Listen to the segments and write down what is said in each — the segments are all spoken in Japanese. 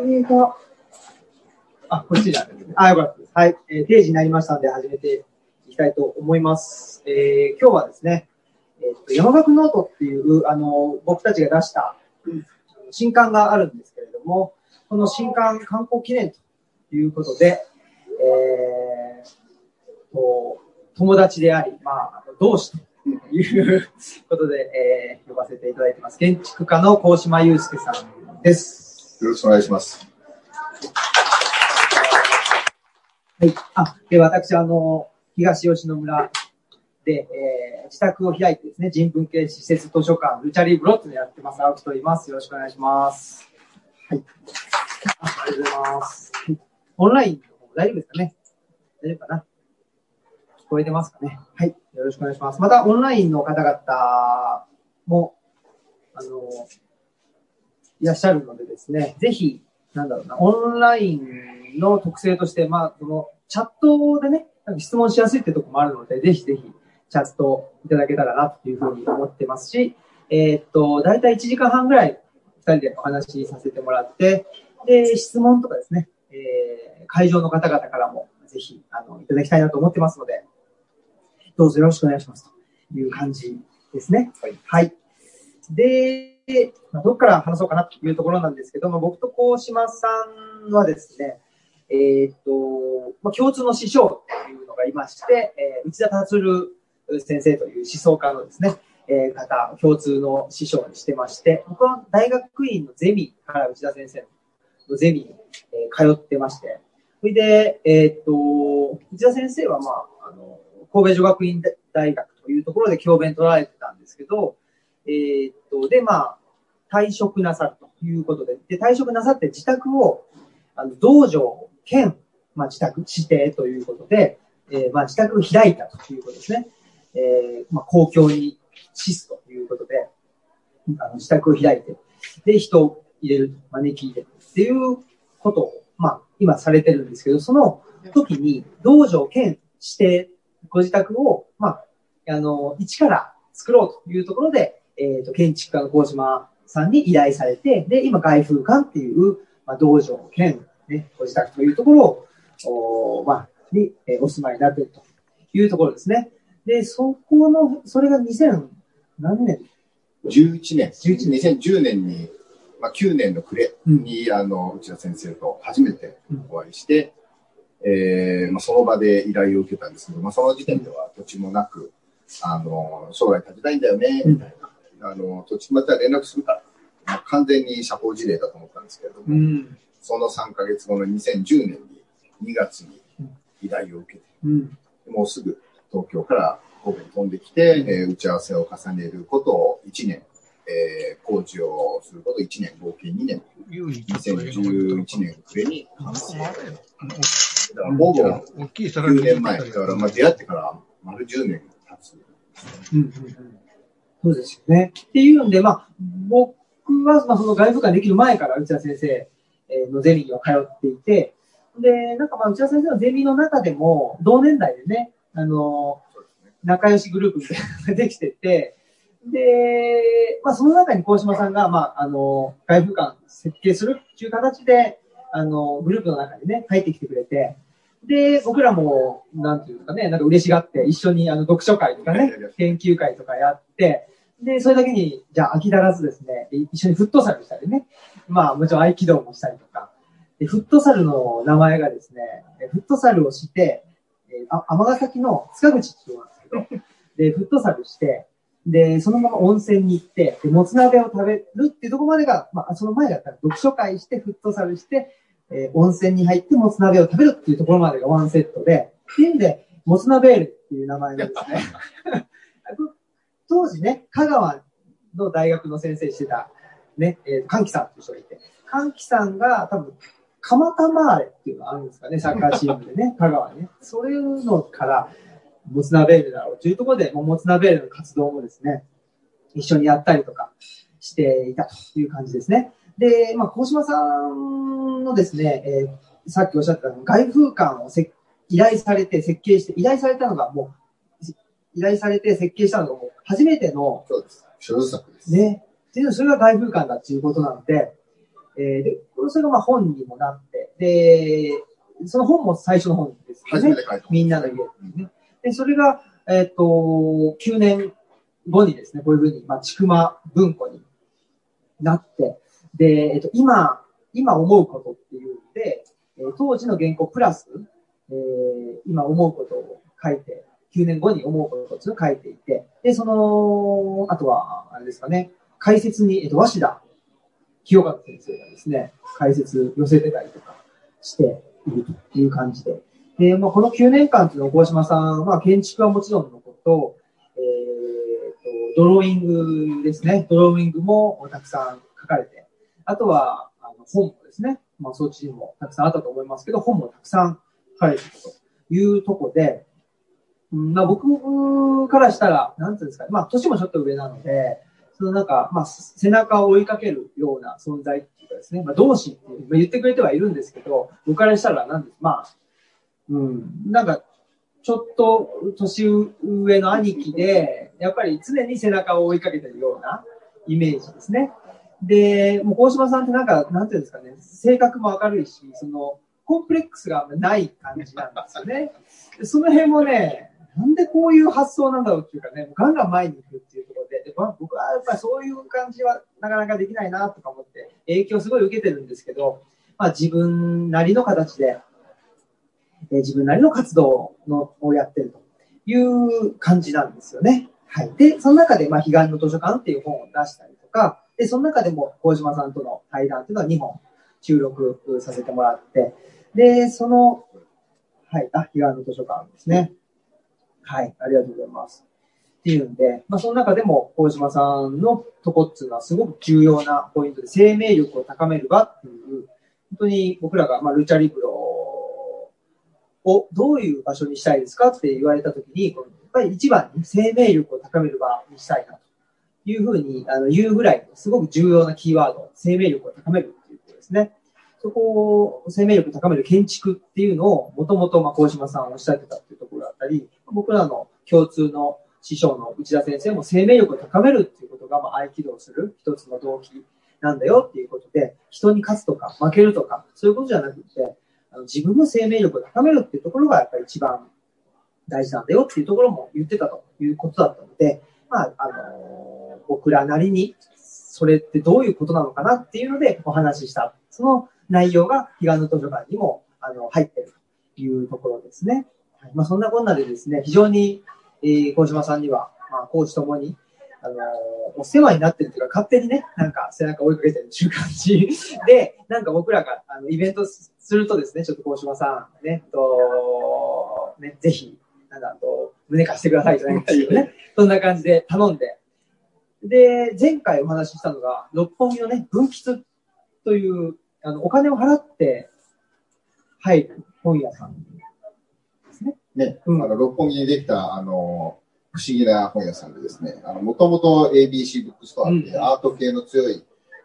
映画、あ、こっちにあるんですね。あ、よかったです。はい。えー、定時になりましたので、始めていきたいと思います。えー、今日はですね、えーと、山岳ノートっていう、あの、僕たちが出した、新刊があるんですけれども、この新刊観光記念ということで、えー、と友達であり、まあ、同志ということで、えー、呼ばせていただいてます。建築家の高島祐介さんです。よろしくお願いします。はい。あ、で、私、あの、東吉野村で、えー、自宅を開いてですね、人文系施設図書館、ルチャリーブロッツでやってます、青木と言います。よろしくお願いします。はい。あありがとうございます。オンラインの方大丈夫ですかね？大丈夫かな？聞こえてますかね？はい。よろしくお願いします。また、オンラインの方々も、あの、いらっしゃるのでですね、ぜひ、なんだろうな、オンラインの特性として、まあ、その、チャットでね、なんか質問しやすいってとこもあるので、ぜひぜひ、チャットいただけたらな、というふうに思ってますし、えーっと、だいたい1時間半ぐらい、二人でお話しさせてもらって、で、質問とかですね、えー会場の方々からも、ぜひ、あの、いただきたいなと思ってますので、どうぞよろしくお願いします、という感じですね。はい。はい。で、まあ、どこから話そうかなというところなんですけども、僕と高島さんはですね、えーっと、まあ、共通の師匠というのがいまして、えー内田達先生という思想家のですね、えー方、共通の師匠にしてまして、僕は大学院のゼミから内田先生のゼミに、えー通ってまして、それで、えーっと、内田先生は、まあ、あの、神戸女学院大学というところで教鞭取られてたんですけど、えーっと、で、まあ、退職なさるということで、で、退職なさって自宅を、あの、道場兼、まあ、自宅指定ということで、えーまあ、自宅を開いたということですね。えーまあ、公共に資すということで、あの自宅を開いて、で、人を入れる、招き入れるっていうことを、まあ、今されてるんですけど、その時に、道場兼指定、ご自宅を、まあ、あの、一から作ろうというところで、えっ、と、建築家の高島さんに依頼されて、で、今、外風館っていう、まあ、道場兼、ね、ご自宅というところを、おまあ、に、えーお住まいになっているというところですね。で、そこの、それが2000、何年？11年、11 2010年。に、まあ、9年の暮れに、あの、内田先生と初めてお会いして、えーまあ、その場で依頼を受けたんですけど、まあ、その時点では土地もなく、あの、将来建てたいんだよね、みたいな。あの、土地また連絡するから。まあ、完全に社交辞令だと思ったんですけれども、うん。その3ヶ月後の2010年に2月に依頼を受けて、うん。もうすぐ東京から神戸に飛んできて、えー打ち合わせを重ねることを1年、えー工事をすること1年、合計2年、2011年暮れに完成。だからほぼ大きい皿に9年前、だからまあ出会ってから丸10年経つ。うんうんうんそうですよね。っていうんで、まあ、僕は、まあ、その外部館できる前から内田先生えーのゼミには通っていて、で、なんかまあ内田先生のゼミの中でも、同年代でね、あの。仲良しグループみたいなのができてて、で、まあその中に高島さんが、まああの、外部館設計するっていう形で、あの、グループの中にね、入ってきてくれて、で、僕らも、なんていうかね、なんか嬉しがって、一緒にあの読書会とかね、研究会とかやって、で、それだけに、じゃあ飽き足らずですね、い一緒にフットサルしたりね、まあもちろん合気道もしたりとか、で、フットサルの名前がですね、えフットサルをして、えーあ、尼崎の塚口っていうんですけど、で、フットサルして、で、そのまま温泉に行って、で、もつ鍋を食べるっていうところまでが、まあ、その前だったら読書会して、フットサルして、えー温泉に入ってもつ鍋を食べるっていうところまでがワンセットで、っていうんで、もつ鍋ールっていう名前なんですね。当時ね、香川の大学の先生してた、ね、えー、歓喜さんっていう人がいて、歓喜さんが多分、蒲田マーレっていうのがあるんですかね、サッカーチームでね、香川ね。そういうのから、もつ鍋ールだろうというところで、もうもつ鍋ールの活動もですね、一緒にやったりとかしていたという感じですね。で、まあ、高島さんのですね、えーさっきおっしゃった外風館をせ依頼されて設計して、依頼されたのがもう、依頼されて設計したのが初めてのそうです。所有作です。ね。っていうのそれが外風館だっていうことなので、えー、で、それがまあ本にもなって、で、その本も最初の本ですよね。みんなの家、ね。で、それが、えっ、ー、と、9年後にですね、こういうふうに、まあ、ちくま文庫になって、で、えっ、ー、と、今、今思うことっていうんで、えー、当時の原稿プラス、えー、今思うことを書いて、9年後に思うことを書いていて、で、その、あとは、あれですかね、解説に、えっ、と、鷲田清和先生がですね、解説寄せてたりとかしているという感じで。で、まあ、この9年間っていうのは、大島さんは建築はもちろんのこと、えー、と、ドローイングですね。ドローイングもたくさん書かれて、あとは、あの本もですね。まあ、そっちにもたくさんあったと思いますけど、本もたくさん書かれているというとこで、まあ、僕からしたら、なんていうんですか。まあ、年もちょっと上なので、そのなんか、まあ、背中を追いかけるような存在っていうかですね、まあ、同志って、言ってくれてはいるんですけど、僕からしたらなんです、まあ、うん、なんか、ちょっと年上の兄貴で、やっぱり常に背中を追いかけてるようなイメージですね。で、もう、大島さんってなんか、なんていうんですかね、性格も明るいし、その、コンプレックスがない感じなんですよね。その辺もね、なんでこういう発想なんだろうっていうかね、ガンガン前に行くっていうところで、で僕はやっぱりそういう感じはなかなかできないなとか思って、影響すごい受けてるんですけど、まあ自分なりの形で、え自分なりの活動のをやってるという感じなんですよね。はい。で、その中で、まあ、彼岸の図書館っていう本を出したりとか、で、その中でも、小島さんとの対談っていうのは2本収録させてもらって、で、その、はい、あ、彼岸の図書館ですね。はい、ありがとうございます。っていうんで、まあ、その中でも、大島さんのとこっていうのはすごく重要なポイントで、生命力を高める場っていう、本当に僕らが、まあ、ルチャリブロをどういう場所にしたいですかって言われたときに、やっぱり一番に生命力を高める場にしたいなというふうにあの言うぐらい、すごく重要なキーワード、生命力を高めるっていうことですね。そこを生命力を高める建築っていうのをもともと、まあ、小島さんおっしゃってたっていうところだったり、僕らの共通の師匠の内田先生も生命力を高めるっていうことが、まあ、合気道をする一つの動機なんだよっていうことで、人に勝つとか負けるとか、そういうことじゃなくて、あの自分の生命力を高めるっていうところがやっぱり一番大事なんだよっていうところも言ってたということだったので、まあ、あのー、僕らなりに、それってどういうことなのかなっていうのでお話しした。その内容が彼岸の図書館にも、あの、入ってるというところですね。はい、まあ、そんなこんなでですね、非常に、えー、小島さんには、まあ、コーチともに、あのー、お世話になってるっていうか、勝手にね、なんか背中追いかけてるっていう感じ。で、なんか僕らが、あの、イベントするとですね、ちょっと大島さん、ね、と、ね、ぜひ、なんだと、胸貸してくださいじゃないんですけどね、そんな感じで頼んで、で、前回お話ししたのが、六本木のね、分吉という、あの、お金を払って入る本屋さんね。ね、うん、あの、六本木にできた、あの、不思議な本屋さんでですね、あの、もともと ABC ブックストアって、うん、アート系の強い、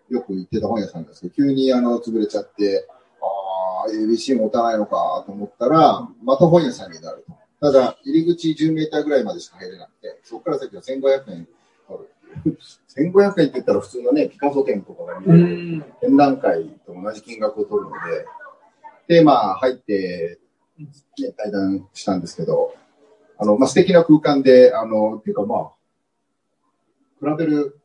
よく行ってた本屋さんですけど、急にあの、潰れちゃって、ああ、ABC 持たないのかと思ったら、また本屋さんになると。ただ、入り口10メーターぐらいまでしか入れなくて、そこから先は1500円取る。1500円って言ったら普通のね、ピカソ店とかが見る展覧会と同じ金額を取るので、で、まあ、入って、ね、対談したんですけど、あの、まあ、素敵な空間で、あの、っていうかまあ、比べる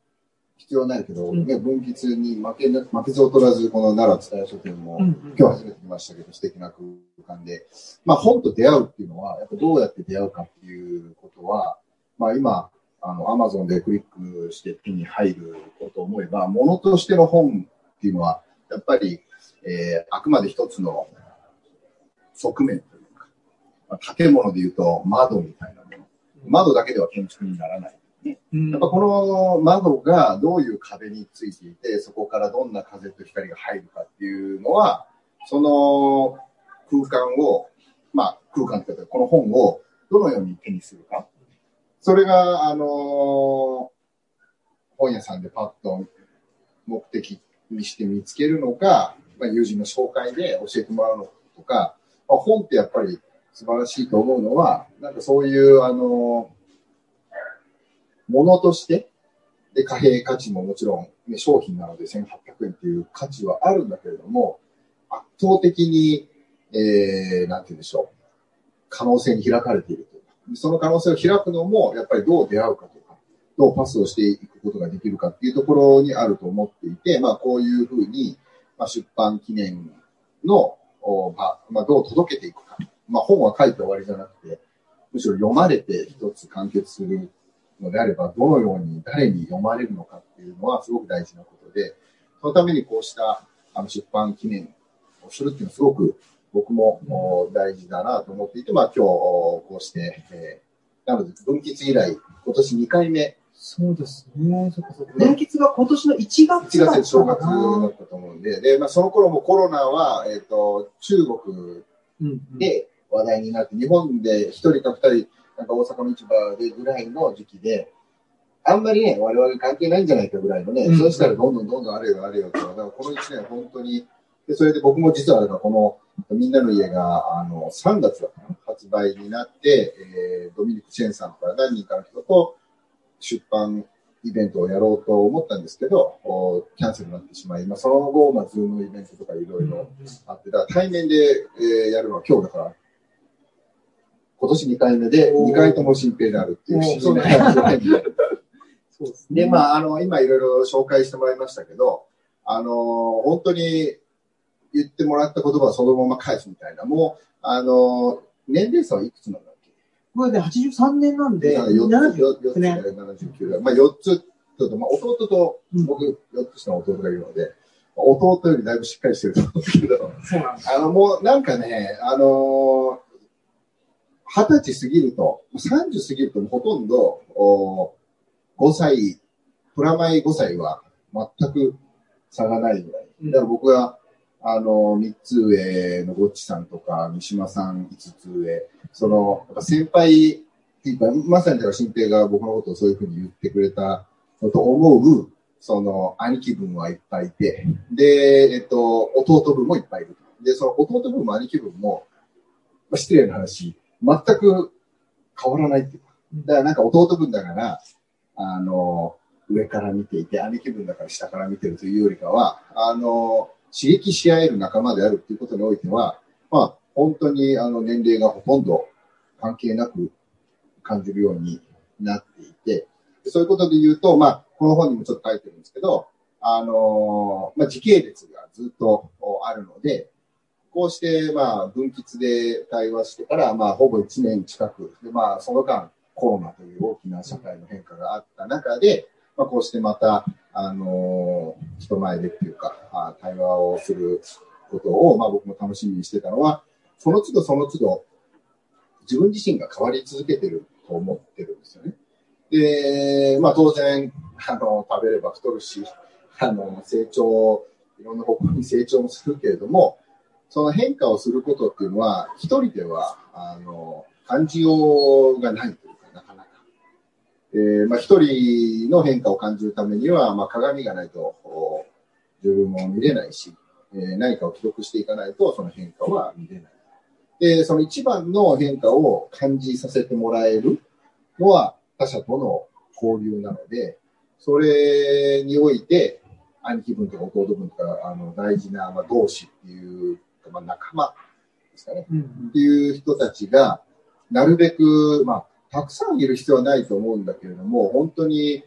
必要ないけど、ね、分吉に負け負けず劣らず、この奈良蔦屋書店も、今日初めて来ましたけど、素敵な空間で、まあ、本と出会うっていうのは、やっぱどうやって出会うかっていうことは、まあ、今、あの、アマゾンでクリックして手に入ることを思えば、ものとしての本っていうのは、やっぱり、えー、あくまで一つの側面建物で言うと窓みたいなもの。窓だけでは建築にならない。やっぱこの窓がどういう壁についていて、そこからどんな風と光が入るかっていうのは、その空間を、まあ空間っていうか、この本をどのように手にするか。それが、あの本屋さんでパッと目的にして見つけるのか、まあ、友人の紹介で教えてもらうのとか、まあ、本ってやっぱり素晴らしいと思うのは、なんかそういう、あの、ものとして、で、貨幣価値ももちろんね、商品なので1800円っていう価値はあるんだけれども、圧倒的に、えー、なんて言うんでしょう。可能性に開かれているといその可能性を開くのも、やっぱりどう出会うかとか、どうパスをしていくことができるかっていうところにあると思っていて、まあ、こういうふうに、まあ、出版記念の、まあ、まあ、どう届けていくか。まあ、本は書いて終わりじゃなくて、むしろ読まれて一つ完結するのであれば、どのように誰に読まれるのかっていうのはすごく大事なことで、そのためにこうしたあの出版記念をするっていうのはすごく僕も大事だなと思っていて、まあ今日こうして、えー、なので分岐以来、今年2回目。そうですね。そっかそっか。分岐が今年の1月だった1月で正月だったと思うんで、で、まあその頃もコロナは、えっ、ー、と、中国で話題になって、日本で1人か2人、なんか大阪の市場でぐらいの時期で、あんまりね、我々関係ないんじゃないかぐらいのね、うん、そうしたらどんどんどんどんあれよあれよと、だからこの1年本当に、でそれで僕も実はこのみんなの家があの3月だった発売になって、えー、ドミニク・チェンさんから何人かの人と出版イベントをやろうと思ったんですけど、キャンセルになってしまい、まあ、その後、まあ、ズームイベントとかいろいろあって、だから対面で、えー、やるのは今日だから、今年2回目で、2回とも新平であるっていう不思議な そうですね。で、まあ、あの、今いろいろ紹介してもらいましたけど、あの、本当に言ってもらった言葉をそのまま返すみたいな、もう、あの、年齢差はいくつなんだこれで83年なんで、4つ、4つで79代。まあ4つと、まあ弟と、僕4つ下の弟がいるので、弟よりだいぶしっかりしてると思うんですけど、そうなんです。あの、もうなんかね、あの二十歳過ぎると、30過ぎるとほとんど、お5歳、プラマイ5歳は全く差がないぐらい。だから僕があの、三つ上のゴッチさんとか、三島さん五つ上、その、先輩っていうか、まさにだから新平が僕のことをそういうふうに言ってくれたのと思う、その、兄貴分はいっぱいいて、で、えっと、弟分もいっぱいいる。で、その弟分も兄貴分も、まあ、失礼な話、全く変わらないっていうか。だからなんか弟分だから、あの、上から見ていて、兄貴分だから下から見てるというよりかは、あの、刺激し合える仲間であるっていうことにおいては、まあ、本当にあの年齢がほとんど関係なく感じるようになっていて、そういうことで言うと、まあ、この本にもちょっと書いてるんですけど、あのまあ、時系列がずっとあるので、こうして、まあ、分岐で対話してから、まあ、ほぼ1年近く、で、まあ、その間、コロナという大きな社会の変化があった中で、まあ、こうしてまた、あのー、人前でっていうか、あ対話をすることを、まあ、僕も楽しみにしてたのは、その都度その都度、自分自身が変わり続けてると思ってるんですよね。で、まあ、当然、あの、食べれば太るし、あの、成長、いろんな方向に成長もするけれども、その変化をすることっていうのは、一人では、あの、感じようがないえー、まあ、一人の変化を感じるためには、まあ、鏡がないと自分も見れないし、えー、何かを記録していかないとその変化は見れない。で、その一番の変化を感じさせてもらえるのは他者との交流なので、それにおいて、兄貴分とか弟分とか、あの、大事な、まあ、同志っていう、まあ、仲間ですかね、うんうん、っていう人たちが、なるべく、まあ、たくさんいる必要はないと思うんだけれども、本当に、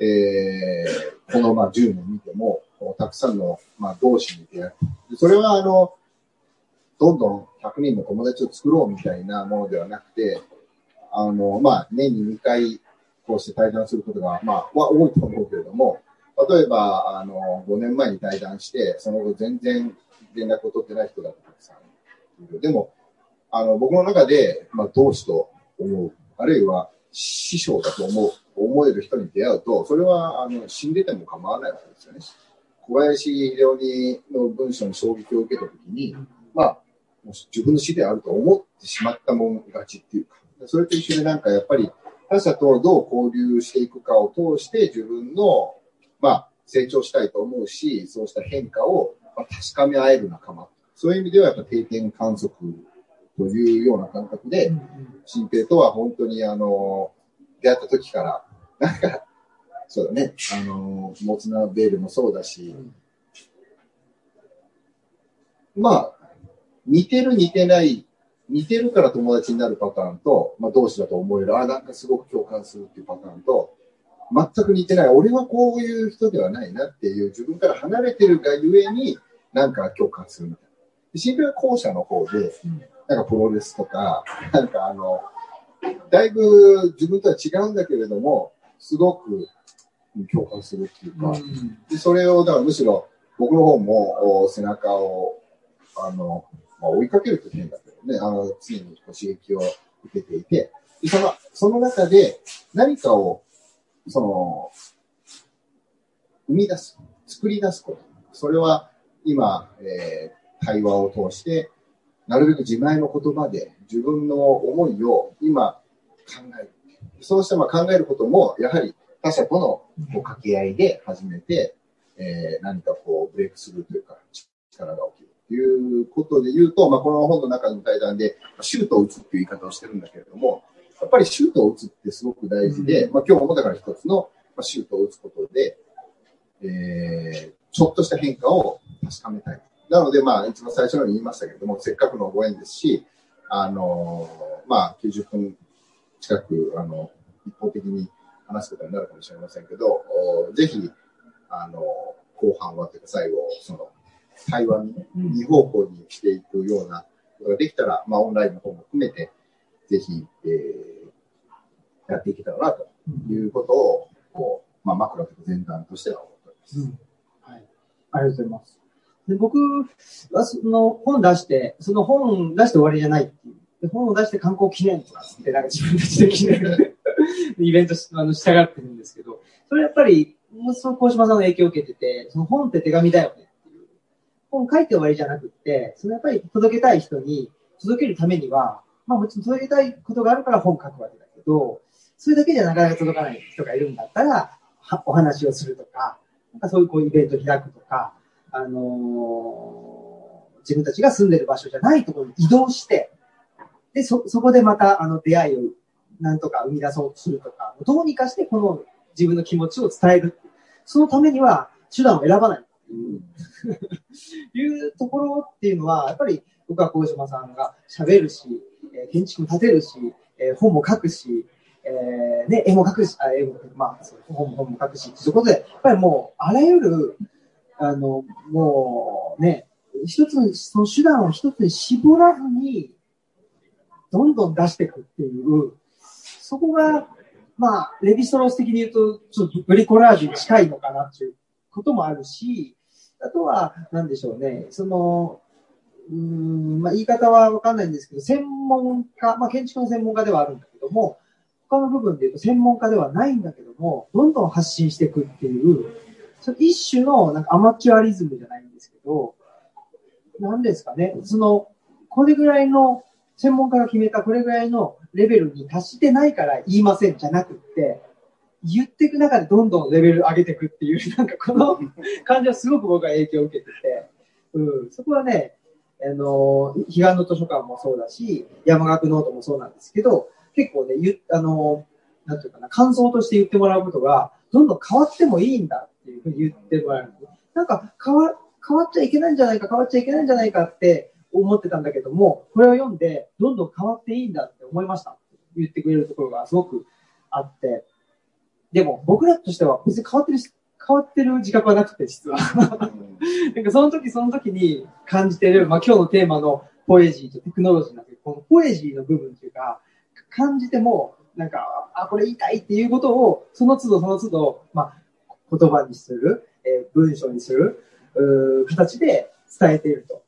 えー、このまあ10年見ても、たくさんのまあ同士に出会う。それはあの、どんどん100人の友達を作ろうみたいなものではなくて、あの、まあ、年に2回、こうして対談することが、まあ、は多いと思うけれども、例えば、あの、5年前に対談して、その後全然連絡を取ってない人がたくさんいる。でも、あの、僕の中で、まあ、同志と思うあるいは師匠だと思う、思える人に出会うと、それはあの死んでても構わないわけですよね。小林秀夫の文章に衝撃を受けたときに、まあ、自分の死であると思ってしまったもん勝ちっていうか、それと一緒でなんかやっぱり他者とどう交流していくかを通して自分の、まあ、成長したいと思うし、そうした変化を確かめ合える仲間。そういう意味ではやっぱ定点観測というような感覚で、新平とは本当にあの、出会った時から、なんか、そうだね。あの、モツナベールもそうだし、うん、まあ、似てる似てない、似てるから友達になるパターンと、まあ同志だと思える、あ、なんかすごく共感するっていうパターンと、全く似てない。俺はこういう人ではないなっていう自分から離れてるがゆえに、なんか共感するみたいな。新聞校舎の方で、なんかプロレスとか、なんかあの、だいぶ自分とは違うんだけれども、すごく共感するっていうか、でそれを、だからむしろ僕の方も背中を、あの、まあ、追いかけるって変だけどね、あの、常に刺激を受けていて、でその、その中で何かをその、生み出す、作り出すこと。それは今、えー、対話を通して、なるべく自前の言葉で自分の思いを今考える。そうしたまあ考えることも、やはり他者とのこう掛け合いで始めて、えー、何かこうブレイクスルーというか力が起きるということで言うと、まあ、この本の中の対談でシュートを打つっていう言い方をしてるんだけれども、やっぱりシュートを打つってすごく大事で、うん、まあ今日もだから一つのシュートを打つことで、えー、ちょっとした変化を確かめたい。なので、まあ、一番最初のに言いましたけれども、せっかくのご縁ですし、あのー、まあ、90分近く、あの、一方的に話すことになるかもしれませんけど、ぜひ、あの、後半はというか最後、その、対話に、ね、二方向にしていくようなことができたら、まあ、オンラインの方も含めて、ぜひ、えー、やっていけたらな、ということを、こう、まあ、枕とか前段としては思っております。うん、はい。ありがとうございます。で僕はその本出して、その本出して終わりじゃないっていう。で本を出して観光記念とかって、なんか自分たちで記念 イベントしあの従ってるんですけど、それやっぱり、もうその小島さんの影響を受けてて、その本って手紙だよねっていう。本書いて終わりじゃなくて、そのやっぱり届けたい人に届けるためには、まあもちろん届けたいことがあるから本書くわけだけど、それだけじゃなかなか届かない人がいるんだったら、お話をするとか、なんかそういうこうイベントを開くとか、あのー、自分たちが住んでる場所じゃないところに移動して、で、そ、そこでまたあの出会いをなんとか生み出そうとするとか、どうにかしてこの自分の気持ちを伝える。そのためには手段を選ばないいう、ところっていうのは、やっぱり僕は小島さんが喋るし、え建築も建てるし、え本も書くし、えー、ね、絵も描くし、あ、絵も、まあ、本も本も書くし、そういうことで、やっぱりもう、あらゆる、あの、もう、ね、一つ、その手段を一つに絞らずに、どんどん出していくっていう、そこが、まあ、レヴィストロース的に言うと、ちょっとブリコラージュに近いのかなっていうこともあるし、あとは、なんでしょうね、その、うん、まあ、言い方はわかんないんですけど、専門家、まあ、建築の専門家ではあるんだけども、他の部分で言うと専門家ではないんだけども、どんどん発信していくっていう、そ一種のなんかアマチュアリズムじゃないんですけど、何ですかね、その、これぐらいの、専門家が決めたこれぐらいのレベルに達してないから言いませんじゃなくって、言っていく中でどんどんレベル上げていくっていう、なんかこの 感じはすごく僕は影響を受けてて、うん、そこはね、あの、彼岸の図書館もそうだし、山岳ノートもそうなんですけど、結構ね、ゆあの、なんていうかな、感想として言ってもらうことが、どんどん変わってもいいんだっていうふうに言ってもらえる。なんか、変わ、変わっちゃいけないんじゃないか、変わっちゃいけないんじゃないかって思ってたんだけども、これを読んで、どんどん変わっていいんだって思いました言ってくれるところがすごくあって、でも僕らとしては別に変わってるし、変わってる自覚はなくて、実は。なんかその時その時に感じてる、まあ今日のテーマのポエジーとテクノロジーなんで、このポエジーの部分っていうか、感じても、なんか、あ、これ言いたいっていうことを、その都度その都度、まあ、言葉にする、えー、文章にする、う形で伝えていると。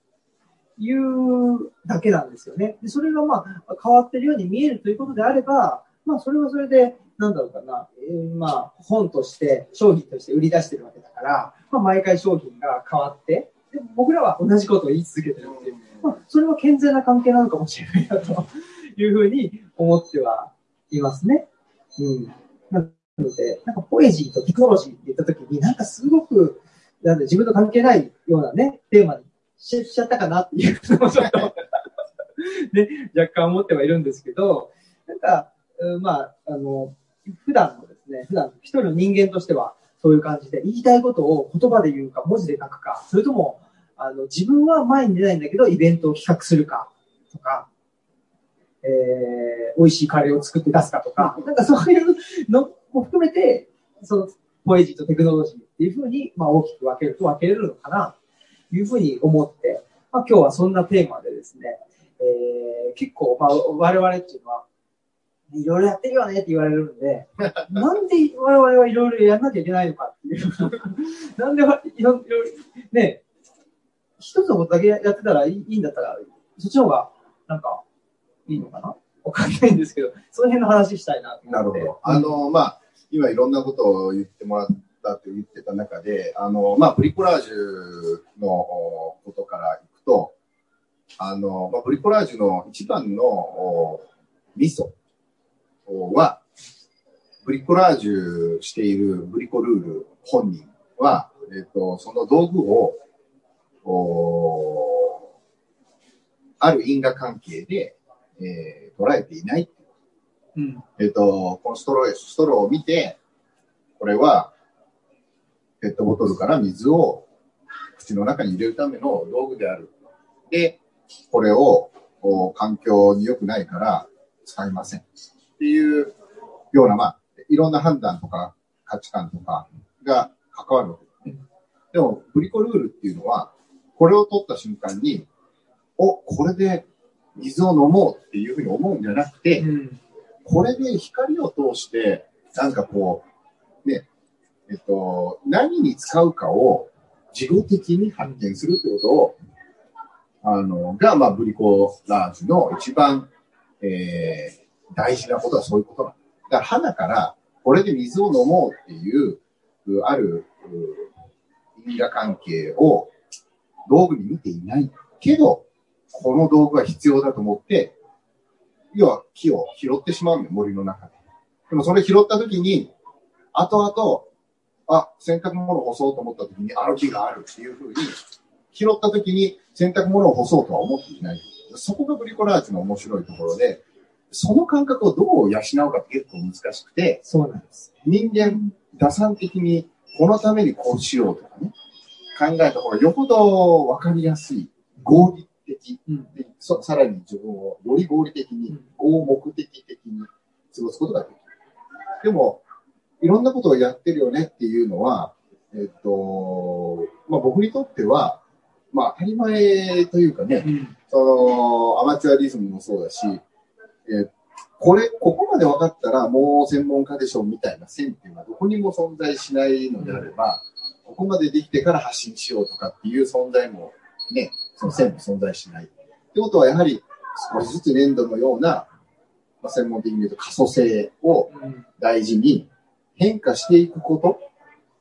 いうだけなんですよね。で、それがまあ、変わってるように見えるということであれば、まあ、それはそれで、なんだろうかな、えー、まあ、本として、商品として売り出してるわけだから、まあ、毎回商品が変わって、で僕らは同じことを言い続けてるっていう、まあ、それは健全な関係なのかもしれないなというふうに思ってはいますね。うん。なので、なんかポエジーとテクノロジーって言ったときに、なんかすごく、なんで自分と関係ないようなね、テーマにしちゃったかなっていうのをちょっと ね、若干思ってはいるんですけど、なんか、まあ、あの、普段のですね、普段一人の人間としてはそういう感じで、言いたいことを言葉で言うか、文字で書くか、それとも、あの、自分は前に出ないんだけど、イベントを企画するか、とか、えー、美味しいカレーを作って出すかとか、なんかそういうのも含めて、その、ポエジーとテクノロジーっていうふうに、まあ大きく分けると分けれるのかな、というふうに思って、まあ今日はそんなテーマでですね、えー、結構、まあ我々っていうのは、いろいろやってるよねって言われるんで、なんで我々はいろいろやんなきゃいけないのかっていう。なんでいろいろ、ね、一つのことだけやってたらいいんだったら、そっちの方が、なんか、いいのかな？わかんないんですけど、その辺の話したいななるほど。あの、まあ、今いろんなことを言ってもらったって言ってた中で、あの、まあ、ブリコラージュのことからいくと、あの、まあ、ブリコラージュの一番のミソは、ブリコラージュしているブリコルール本人は、えっ、と、その道具を、ある因果関係で、えー、捉えていないうん、えっ、と、このストロー、ストローを見て、これは、ペットボトルから水を口の中に入れるための道具である。で、これを環境に良くないから使いません。っていうような、まあ、いろんな判断とか価値観とかが関わるわけですね。でも、グリコルールっていうのは、これを取った瞬間に、お、これで水を飲もうっていうふうに思うんじゃなくて、うん、これで光を通して、なんかこう、ね、えっと、何に使うかを自己的に発見するってことを、あの、が、まあ、ブリコラージュの一番、えー、大事なことはそういうことなんだ。だから花からこれで水を飲もうっていう、ある因果関係を道具に見ていないけど、この道具が必要だと思って、要は木を拾ってしまうんだよ、森の中で。でもそれ拾った時に、後々、あ、洗濯物を干そうと思った時に、あの木があるっていうふうに、拾った時に洗濯物を干そうとは思っていない。そこがブリコラージュの面白いところで、その感覚をどう養うかって結構難しくて、そうなんです。人間、打算的にこのためにこうしようとかね、考えた方がよほど分かりやすい、合理的、うん、さらに自分をより合理的に、合目的的に過ごすことができる。でも、いろんなことをやってるよねっていうのは、えっと、まあ僕にとっては、まあ当たり前というかね、うん、その、アマチュアリズムもそうだし、えこれ、ここまで分かったらもう専門家でしょみたいな線っていうのはどこにも存在しないのであれば、ここまでできてから発信しようとかっていう存在もね、その線も存在しない。ってことはやはり少しずつ粘土のような、まあ、専門的に言うと可塑性を大事に変化していくこと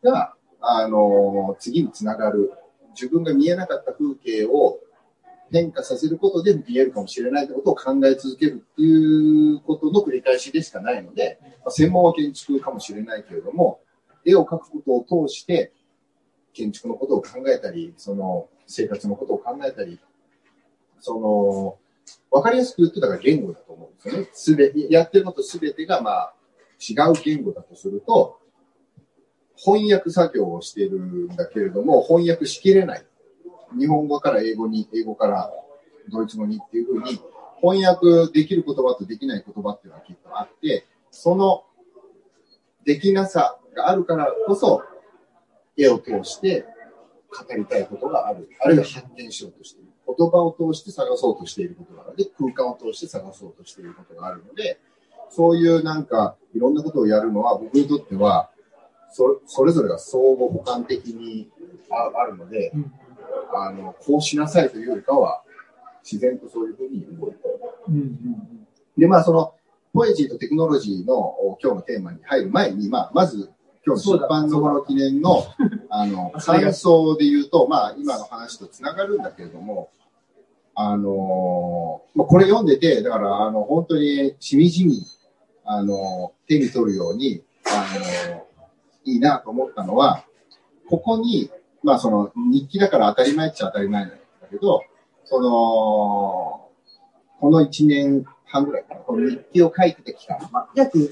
が、あの、次につながる。自分が見えなかった風景を変化させることで見えるかもしれないってことを考え続けるっていうことの繰り返しでしかないので、まあ、専門は建築かもしれないけれども、絵を描くことを通して建築のことを考えたり、その生活のことを考えたり、その、わかりやすく言ってたから言語だと思うんですよね。すべ、やってることすべてがまあ違う言語だとすると、翻訳作業をしているんだけれども、翻訳しきれない。日本語から英語に、英語からドイツ語にっていうふうに、翻訳できる言葉とできない言葉っていうのはきっとあって、そのできなさがあるからこそ、絵を通して語りたいことがある。あるいは発見しようとしている。言葉を通して探そうとしていることがある。で、空間を通して探そうとしていることがあるので、そういうなんか、いろんなことをやるのは、僕にとっては、そそれぞれが相互補完的にあるので、うんあの、こうしなさいというよりかは、自然とそういうふうに動いてうんうんうん、で、まあ、その、ポエジーとテクノロジーの今日のテーマに入る前に、まあ、まず、今日出版のこの記念の、あの、感想で言うと、まあ、今の話とつながるんだけれども、あのまあ、これ読んでて、だから、あの、本当にしみじみ、あの、手に取るように、あのいいなと思ったのは、ここに、まあその日記だから当たり前っちゃ当たり前なんだけど、その、この1年半ぐらいかな、この日記を書いてた期間。まあ、約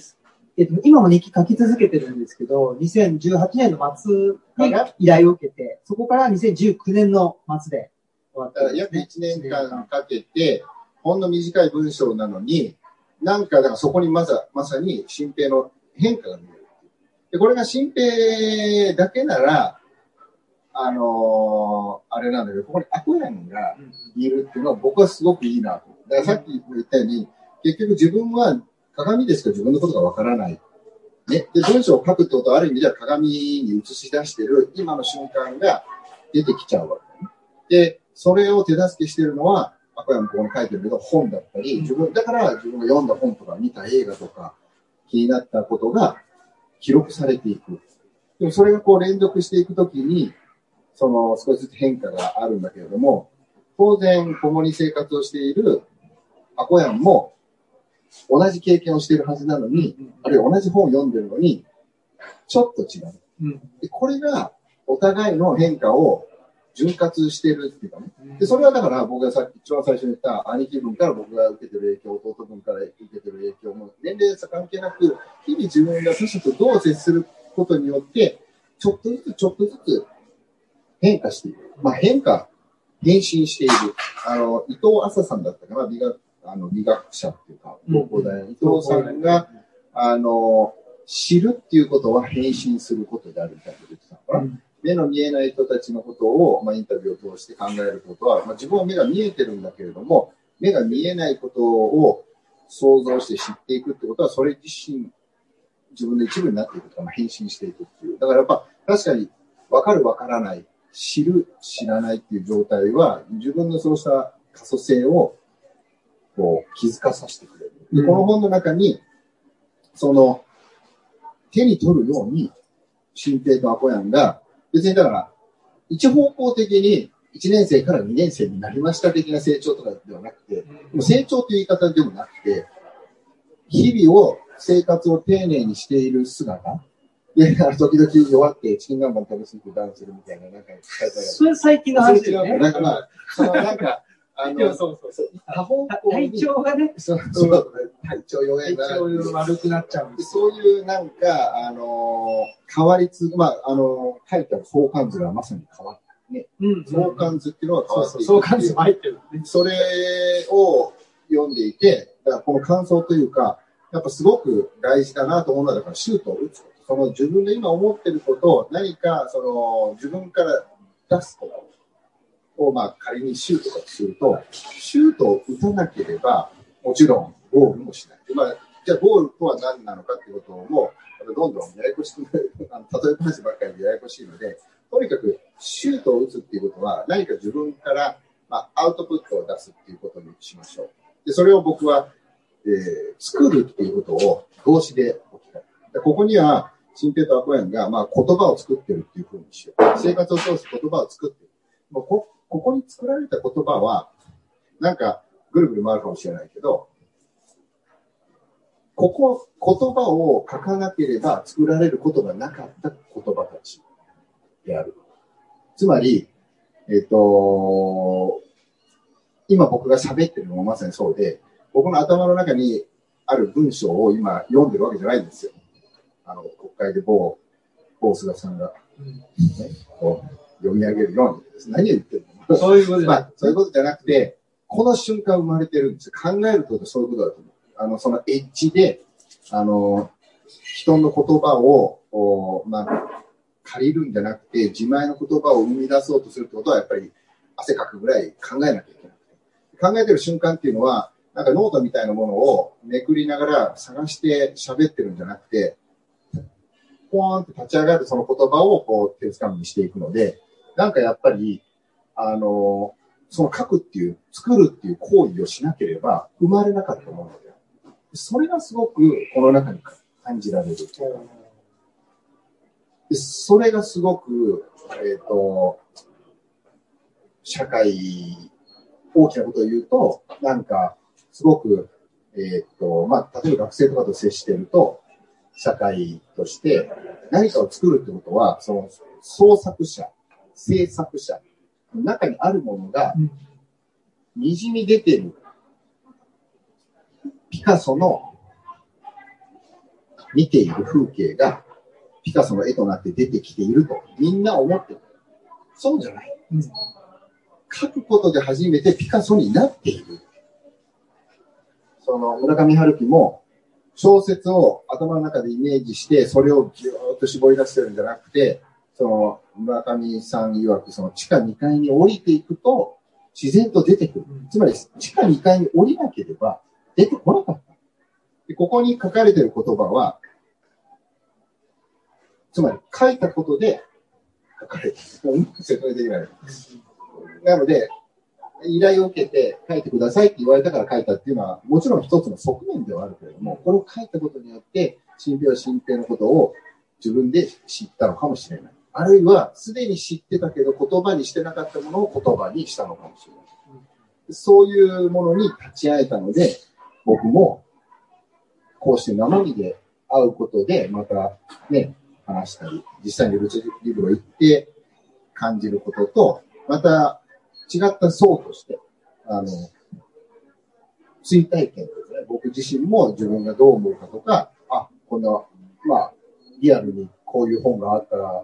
えっと、今も日記書き続けてるんですけど、2018年の末に依頼を受けて、そこから2019年の末で終わった、ね、約1年間かけて、ほんの短い文章なのに、なんか、だからそこにまさまさに新平の変化が見える。で、これが新平だけなら、あのー、あれなんだけど、ここにアコヤンがいるっていうのは僕はすごくいいなと。だからさっき言ったように、結局自分は鏡でしか？自分のことがわからない。ね？で、文章を書くってことはある意味では鏡に映し出してる今の瞬間が出てきちゃうわけ、ね。で、それを手助けしてるのは、アコヤもここに書いてるけど、本だったり、自分、だから自分が読んだ本とか見た映画とか、気になったことが記録されていく。でもそれがこう連続していくときに、その少しずつ変化があるんだけれども、当然共に生活をしているアコヤンも同じ経験をしているはずなのに、あるいは同じ本を読んでるのに、ちょっと違う。でこれがお互いの変化を潤滑してるっていうかね。で、それはだから僕がさっき一番最初に言った兄貴分から僕が受けてる影響、弟分から受けてる影響も年齢差関係なく、日々自分が他者とどう接することによって、ちょっとずつちょっとずつ変化している。まあ変化、変身している。あの、伊藤麻さんだったかな、美学、あの、美学者っていうか、伊藤さんが、あの、知るっていうことは変身することであるみたいなこと言ってたのかな。目の見えない人たちのことを、まあ、インタビューを通して考えることは、まあ、自分は目が見えてるんだけれども、目が見えないことを想像して知っていくってことは、それ自身、自分の一部になっていくとか、まあ、変身していくっていう。だからやっぱ、確かに、わかるわからない、知る、知らないっていう状態は、自分のそうした可塑性を、こう、気づかさせてくれる。で、この本の中に、その、手に取るように、新平とアコヤンが、別にだから、一方向的に1年生から2年生になりました的な成長とかではなくて、成長という言い方でもなくて、日々を、生活を丁寧にしている姿、で、あの、時々弱ってチキンガン食べ過ぎてダウンするみたいな、なんか。それ最近の話ですね。かまあ、そのなんか、あの、そうそうそう。多方向体調がね、そうそう、体調弱いな。体調悪くなっちゃうそういうなんか、あの変わりつ、まあ、あの書いてある相関図がまさに変わってね。うん。相関図っていうのは変わっていく。相関図も入ってる、ね。それを読んでいて、だからこの感想というか、やっぱすごく大事だなと思うのは、だからシュートを打つこと。その自分の今思ってることを何か、その自分から出すこと。をまあ仮にシュートだとすると、シュートを打たなければ、もちろんゴールもしない。まあ、じゃあゴールとは何なのかっていうことも、どんどんややこしくなる、あの例え話ばっかりでややこしいので、とにかくシュートを打つっていうことは、何か自分から、まあ、アウトプットを出すっていうことにしましょう。で、それを僕は、えー、作るっていうことを動詞で置きたい。でここには、シンペーター・コエンが、まあ、言葉を作ってるっていうふうにしよう。生活を通す言葉を作ってる。もうこここに作られた言葉は、なんか、ぐるぐる回るかもしれないけど、ここ、言葉を書かなければ作られることがなかった言葉たちである。つまり、えっ、ー、と、今僕が喋ってるのもまさにそうで、僕の頭の中にある文章を今読んでるわけじゃないんですよ。あの、国会で某、某菅さんが、ね、こう読み上げるように。何を言ってるの？そういうことじゃなくて、まあ、そういうことじゃなくて、この瞬間生まれてるんですよ。考えるとそういうことだと思う。あの、そのエッジで、あの、人の言葉を、おまあ、借りるんじゃなくて、自前の言葉を生み出そうとするってことは、やっぱり汗かくぐらい考えなきゃいけなくて。考えてる瞬間っていうのは、なんかノートみたいなものをめくりながら探して喋ってるんじゃなくて、ポーンって立ち上がるその言葉をこう手つかみにしていくので、なんかやっぱり、あの、その書くっていう、作るっていう行為をしなければ生まれなかったものでそれがすごくこの中に感じられる。それがすごく、えっ、ー、と、社会、大きなことを言うと、なんか、すごく、えっ、ー、と、まあ、例えば学生とかと接していると、社会として何かを作るってことは、その創作者、制作者、中にあるものが、にじみ出てる、ピカソの見ている風景がピカソの絵となって出てきているとみんな思ってる。そうじゃない。うん、書くことで初めてピカソになっている。その村上春樹も小説を頭の中でイメージして、それをぎゅーっと絞り出してるんじゃなくて、その村上さん曰く、その地下2階に降りていくと、自然と出てくる。つまり、地下2階に降りなければ出てこなかった。でここに書かれている言葉は、つまり書いたことで書かれてる。説明できない。なので、依頼を受けて書いてくださいって言われたから書いたっていうのは、もちろん一つの側面ではあるけれども、これを書いたことによって、新病新兵のことを自分で知ったのかもしれない。あるいは、すでに知ってたけど言葉にしてなかったものを言葉にしたのかもしれない。そういうものに立ち会えたので、僕も、こうして生身で会うことで、またね、話したり、実際にルチリブロ行って感じることと、また違った層として、あの、追体験ですね。僕自身も自分がどう思うかとか、あ、こんな、まあ、リアルにこういう本があったら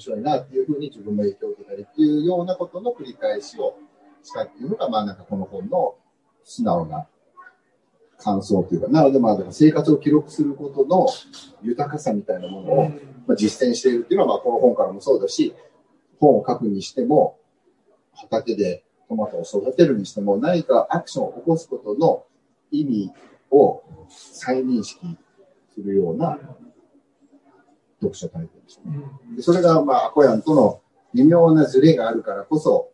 面白いなっていうふうに自分の影響を受けたりっていうようなことの繰り返しをしたっていうのが、まあなんかこの本の素直な感想というか、なのでまあ生活を記録することの豊かさみたいなものを、まあ、実践しているっていうのは、まあこの本からもそうだし、本を書くにしても、畑でトマトを育てるにしても、何かアクションを起こすことの意味を再認識するような読書体験でしたね。でそれが、まあ、アコヤンとの微妙なズレがあるからこそ、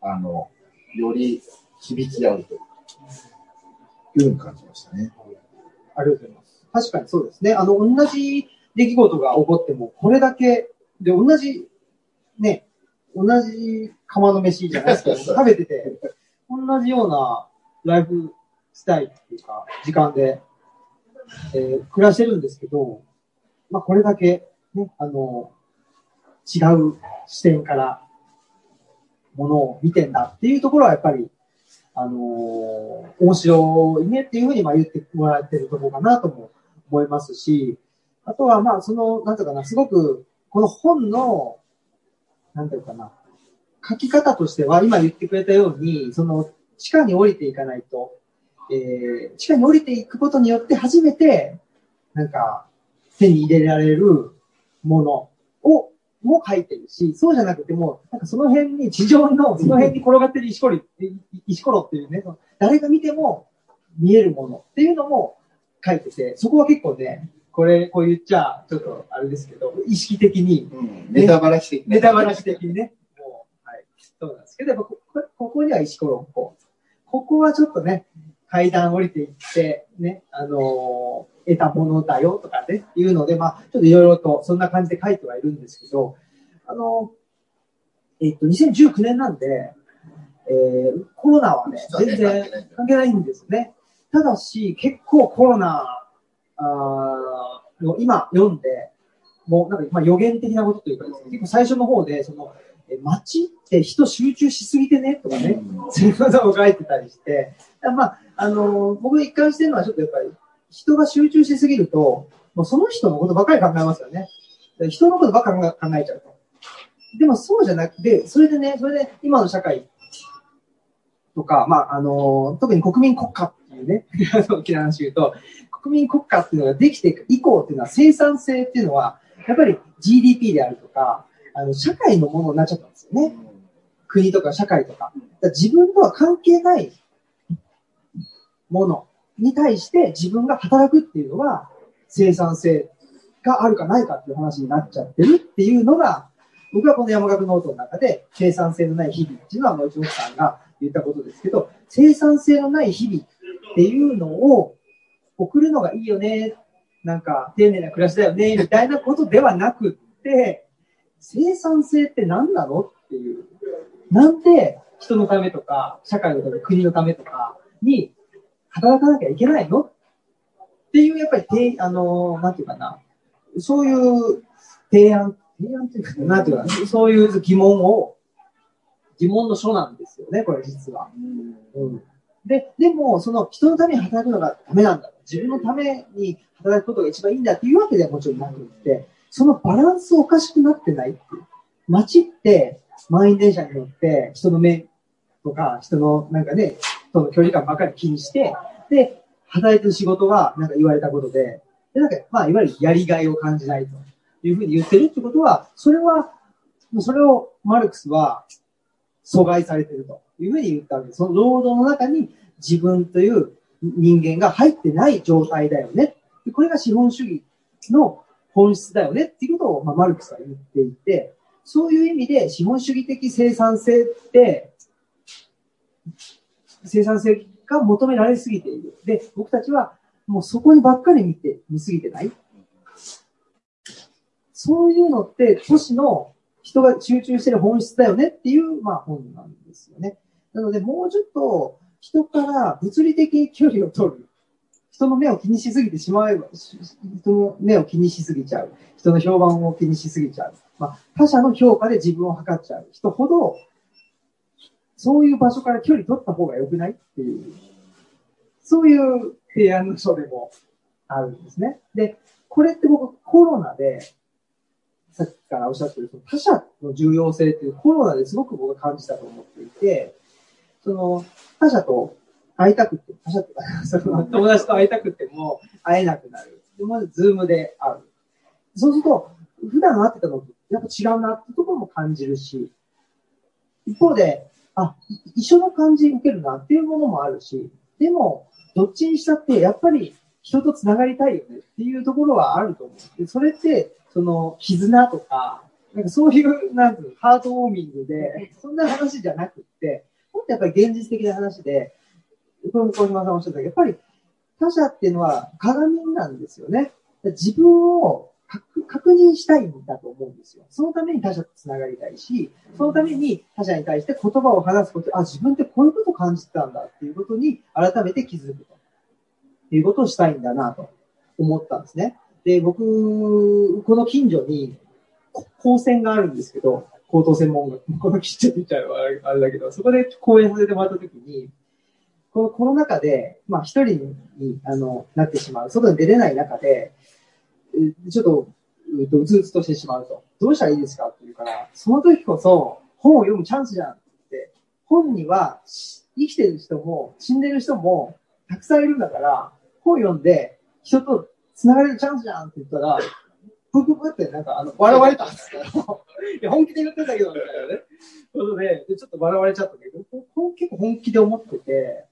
あの、より響き合うといういうふうに感じましたね。ありがとうございます。確かにそうですね。あの、同じ出来事が起こっても、これだけ、で、同じ、ね、同じ釜の飯じゃないですか、食べてて、同じようなライフスタイルっていうか、時間で、えー、暮らしてるんですけど、まあ、これだけ、ね、あの、違う視点からものを見てんだっていうところはやっぱりあのー、面白いねっていうふうにまあ言ってもらってるところかなとも思いますし、あとはまあその、なんていうかな、すごく、この本の、なんていうかな、書き方としては、今言ってくれたように、その、地下に降りていかないと、えー、地下に降りていくことによって初めて、なんか、手に入れられるものをも書いてるし、そうじゃなくても、なんかその辺に、地上の、その辺に転がってる石ころ、石ころっていうね、誰が見ても見えるものっていうのも書いてて、そこは結構ね、これ、こう言っちゃ、ちょっとあれですけど、意識的に、うん、ネタバラシ的に、ネタバラシ的にね、もう、はい、そうなんですけど、やっぱこここには石ころをこう、ここはちょっとね、階段降りていって、ね、あのー得たものだよとかね、いうので、まあ、ちょっといろいろとそんな感じで書いてはいるんですけど、あの、えっと、2019年なんで、えー、コロナはね、全然関係ないんですね。ただし、結構コロナあの今読んで、もうなんか、まあ、予言的なことというかね、結構最初の方で、その、え街って人集中しすぎてねとかね、そういうことを書いてたりして、まあ、あの僕一貫してるのはちょっとやっぱり、人が集中しすぎると、もうその人のことばかり考えますよね。人のことばっかり考えちゃうと。でもそうじゃなくて、それでね、それで今の社会とか、まあ、あの、特に国民国家っていうね、大きな話言うと、国民国家っていうのができていく以降っていうのは生産性っていうのは、やっぱり GDP であるとか、あの、社会のものになっちゃったんですよね。国とか社会とか。か自分とは関係ないものに対して自分が働くっていうのは生産性があるかないかっていう話になっちゃってるっていうのが、僕はこの山岳ノートの中で生産性のない日々っていうのは、もう一さんが言ったことですけど、生産性のない日々っていうのを送るのがいいよね、なんか丁寧な暮らしだよね、みたいなことではなくって、生産性って何なのっていう。なんで人のためとか、社会のため、国のためとかに働かなきゃいけないの？っていう、やっぱり、あの、なんていうかな、そういう提案、提案っていうか、なんていうかな、そういう疑問を、疑問の書なんですよね、これ実は。うん、で、でも、その人のために働くのがダメなんだ。自分のために働くことが一番いいんだっていうわけではもちろんなくって、そのバランスおかしくなってないっていう。街って満員電車に乗って人の目とか人のなんかね、との距離感ばかり気にして、で、働いてる仕事がなんか言われたことで、で、なんか、まあ、いわゆるやりがいを感じないというふうに言ってるってことは、それは、それをマルクスは阻害されてるというふうに言ったわけです。その労働の中に自分という人間が入ってない状態だよね。これが資本主義の本質だよねっていうことを、まあ、マルクスは言っていて、そういう意味で資本主義的生産性って、生産性が求められすぎている。で、僕たちはもうそこにばっかり見て、見すぎてないそういうのって、都市の人が集中してる本質だよねっていう、まあ本なんですよね。なので、もうちょっと人から物理的に距離を取る。人の目を気にしすぎてしまえば、人の目を気にしすぎちゃう。人の評判を気にしすぎちゃう。まあ、他者の評価で自分を測っちゃう人ほど、そういう場所から距離取った方が良くないっていう、そういう提案の書でもあるんですね。で、これって僕コロナで、さっきからおっしゃってる他者の重要性っていうコロナですごく僕が感じたと思っていて、その他者と会いたくて、他者とか その友達と会いたくても会えなくなる。でまずズームで会う。そうすると、普段会ってたのとやっぱ違うなってところも感じるし、一方で、あ、一緒の感じ受けるなっていうものもあるし、でも、どっちにしたって、やっぱり人と繋がりたいよねっていうところはあると思う。でそれって、その、絆とか、なんかそういう、なんていうハートウォーミングで、そんな話じゃなくって、もっとやっぱり現実的な話で、この小島さんおっしゃったけど、やっぱり他者っていうのは鏡なんですよね。自分を確認したいんだと思うんですよ。そのために他者と繋がりたいし、そのために他者に対して言葉を話すこと、あ、自分ってこういうこと感じてたんだっていうことに改めて気づくと。いうことをしたいんだなと思ったんですね。で、僕、この近所に高専があるんですけど、高等専門学、この近所って言っちゃあれだけど、そこで講演させてもらったときに、このコロナ禍で、まあ一人にあのなってしまう、外に出れない中で、ちょっと、うとうつうつとしてしまうと。どうしたらいいですかって言うから、その時こそ本を読むチャンスじゃんって。本には生きてる人も死んでる人もたくさんいるんだから、本読んで人と繋がれるチャンスじゃんって言ったら、ぷくぷってなんかあの笑われたんですけど、いや本気で言ってたけどみたいなね。ことで、ちょっと笑われちゃったけど、結構本気で思ってて、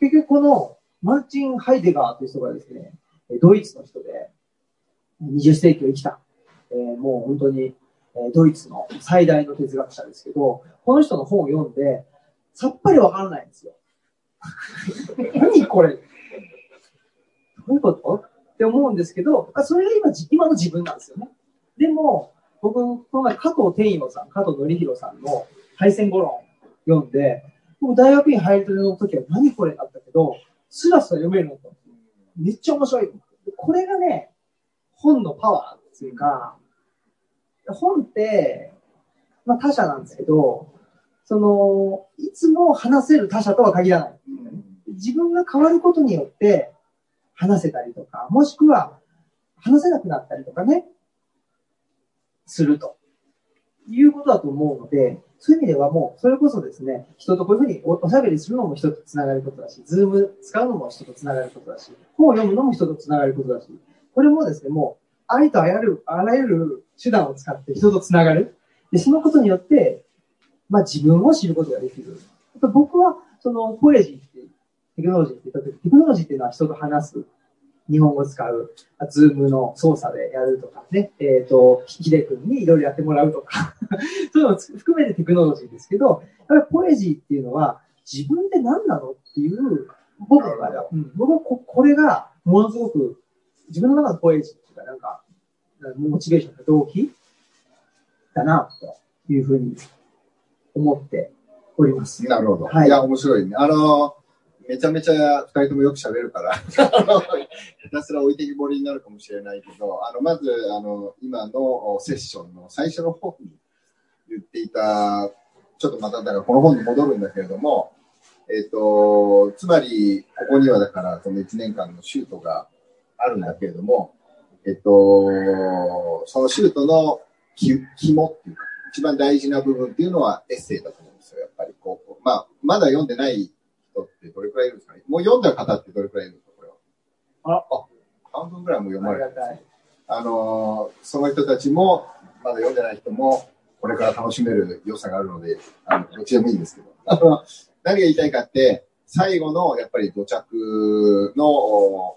結局このマルチン・ハイデガーという人がですね、ドイツの人で、20世紀を生きた、えー、もう本当に、えー、ドイツの最大の哲学者ですけど、この人の本を読んで、さっぱりわからないんですよ。何これどういうこと？って思うんですけど、それが今今の自分なんですよね。でも、僕、この前、加藤天洋さん、加藤則弘さんの敗戦語論読んで、僕大学院入るの時は何これだったけど、スラスラ読めるのと。めっちゃ面白い。これがね、本のパワーっていうか、本って、まあ他者なんですけど、その、いつも話せる他者とは限らない。自分が変わることによって話せたりとか、もしくは話せなくなったりとかね、するということだと思うので、そういう意味ではもう、それこそですね、人とこういうふうにおしゃべりするのも人と繋がることだし、ズーム使うのも人と繋がることだし、本を読むのも人と繋がることだし、これもですね、もう、ありとあらゆる、あらゆる手段を使って人と繋がる。で、そのことによって、まあ自分を知ることができる。僕は、その、ポエジーって、テクノロジーって言った時、テクノロジーっていうのは人と話す。日本語を使う、ズームの操作でやるとかね、えっ、ー、と、ヒデ君にいろいろやってもらうとか そういうのを含めてテクノロジーですけど、やっぱりポエジーっていうのは、自分で何なのっていう、僕は、うん、僕はここれがものすごく自分の中のポエジーっていうか、なんか、モチベーションの動機だな、というふうに思っております。なるほど。はい。いや、面白いね。あの、めちゃめちゃ二人ともよく喋るから、ひたすら置いてきぼりになるかもしれないけど、あの、まず、あの、今のセッションの最初の方に言っていた、ちょっとまた、だからこの本に戻るんだけれども、えっ、と、つまり、ここにはだから、その1年間のシュートがあるんだけれども、えっ、と、そのシュートの肝っていうか、一番大事な部分っていうのはエッセイだと思うんですよ、やっぱりこう。まあ、まだ読んでない人ってどれくらいいるんですかね？もう読んだ方ってどれくらいいるんですか、これは？あ、あ、半分くらいも読まれてる、あの、その人たちも、まだ読んでない人も、これから楽しめる良さがあるので、あの、どっちでもいいんですけど。あの、何が言いたいかって、最後の、やっぱり土着の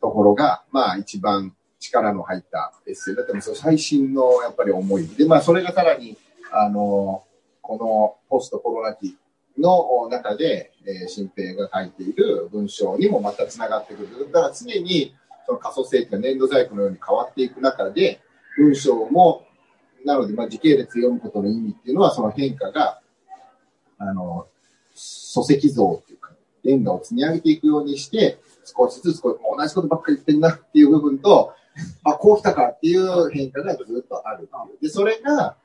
ところが、まあ一番力の入ったエッセイだったり、その最新のやっぱり思い。で、まあそれがさらに、あの、このポストコロナ期の中で、えー、新平が書いている文章にもまた繋がってくる。だから常に、その仮想性というか粘土細工のように変わっていく中で、文章も、なので、まあ時系列読むことの意味っていうのは、その変化が、あの、礎石像っていう、レンガを積み上げていくようにして、少しずつこう同じことばっかり言ってんなっていう部分と、あ、こう来たかっていう変化がずっとあるで、それが、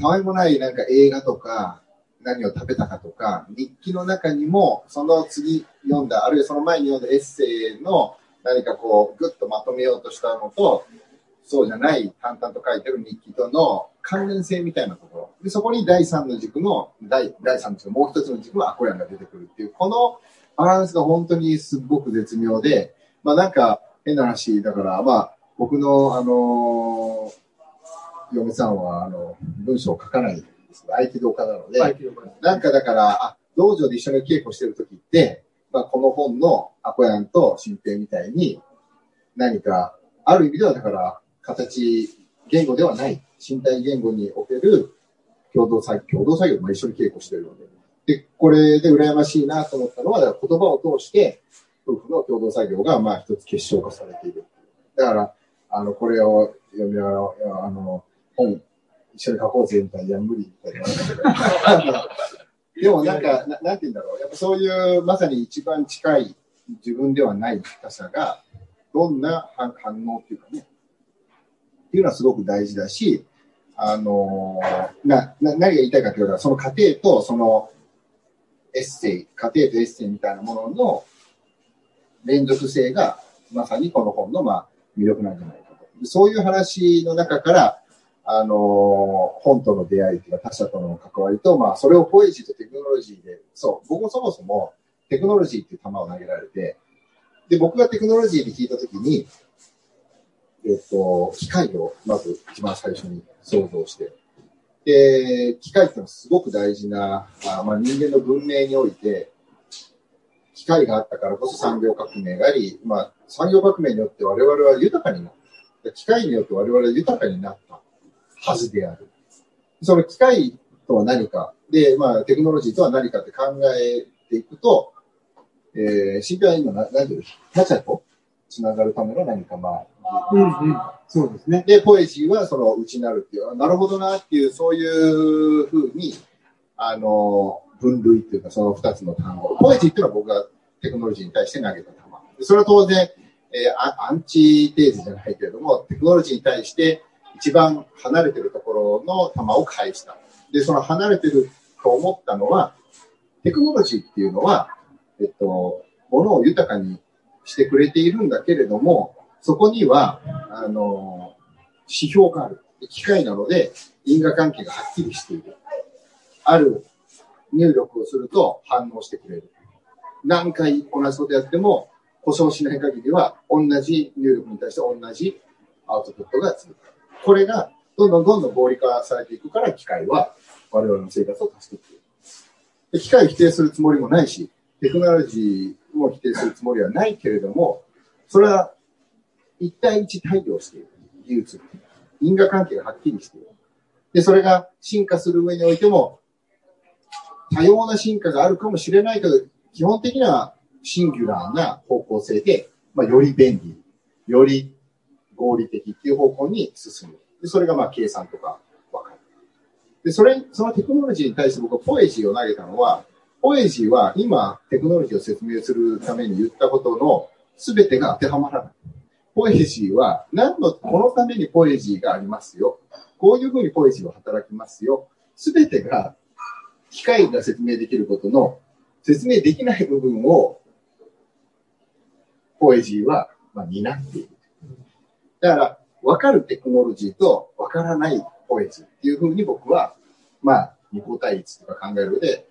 たわいもないなんか映画とか、何を食べたかとか、日記の中にも、その次読んだ、あるいはその前に読んだエッセイの何かこう、ぐっとまとめようとしたのと、そうじゃない淡々と書いてる日記との関連性みたいなところ。で、そこに第三の軸の、第第三の軸、もう一つの軸のアコヤンが出てくるっていう、このバランスが本当にすごく絶妙で、まあなんか変な話、だからまあ僕のあの嫁さんはあの文章を書かないんです合気道家なので、なんかだから、あ、道場で一緒に稽古してる時って、まあこの本のアコヤンと新平みたいに何か、ある意味ではだから形、言語ではない、身体言語における共同作業、共同作業も一緒に稽古してるので、で、これで羨ましいなと思ったのは、言葉を通して、夫婦の共同作業が、まあ、一つ結晶化されている。だから、あの、これを読みながら、あの、本、一緒に書こうぜ、みたいな、いや、無理、みたいな。でもなんかな、なんて言うんだろう。やっぱそういう、まさに一番近い自分ではない深さが、どんな反応っていうかね、っていうのはすごく大事だし、あのな、な、何が言いたいかというと、その過程と、その、エッセイ、家庭とエッセイみたいなものの連続性が、まさにこの本の、まあ、魅力なんじゃないかと。そういう話の中から、あの本との出会いというか他者との関わりと、まあ、それをポエジーとテクノロジーで、そう、僕もそもそもテクノロジーっていう球を投げられて、で、僕がテクノロジーで聞いたときに、えっと、機械をまず一番最初に想像して、で、機械っていうのはすごく大事な、あまあ、人間の文明において、機械があったからこそ産業革命があり、まあ、産業革命によって我々は豊かになった。機械によって我々は豊かになったはずである。その機械とは何か、で、まあ、テクノロジーとは何かって考えていくと、えー、新は今何て言う他者とつながるための何か、まあ、うんうんそうですね。で、ポエジーはその内なるっていう、なるほどなっていう、そういうふうに、あの、分類っていうか、その二つの単語。ポエジーっていうのは僕がテクノロジーに対して投げた球。それは当然、えー、アンチテーゼじゃないけれども、テクノロジーに対して一番離れてるところの球を返した。で、その離れてると思ったのは、テクノロジーっていうのは、えっと、ものを豊かにしてくれているんだけれども、そこには、あの、指標がある。機械なので因果関係がはっきりしている。ある入力をすると反応してくれる。何回同じことやっても故障しない限りは同じ入力に対して同じアウトプットが続く。これがどんどんどんどん合理化されていくから機械は我々の生活を助けている。機械を否定するつもりもないし、テクノロジーも否定するつもりはないけれども、それは一対一対応している。技術。因果関係がはっきりしている。で、それが進化する上においても、多様な進化があるかもしれないけど、基本的にはシンギュラーな方向性で、まあ、より便利、より合理的っていう方向に進む。で、それがまあ計算とかわかる。で、それ、そのテクノロジーに対して僕はポエジーを投げたのは、ポエジーは今テクノロジーを説明するために言ったことの全てが当てはまらない。ポエジーは何の、このためにポエジーがありますよ。こういうふうにポエジーは働きますよ。すべてが機械が説明できることの説明できない部分を、ポエジーは、まあ、担っている。だから、分かるテクノロジーと分からないポエジーっていうふうに僕は、まあ、二項対立とか考える上で、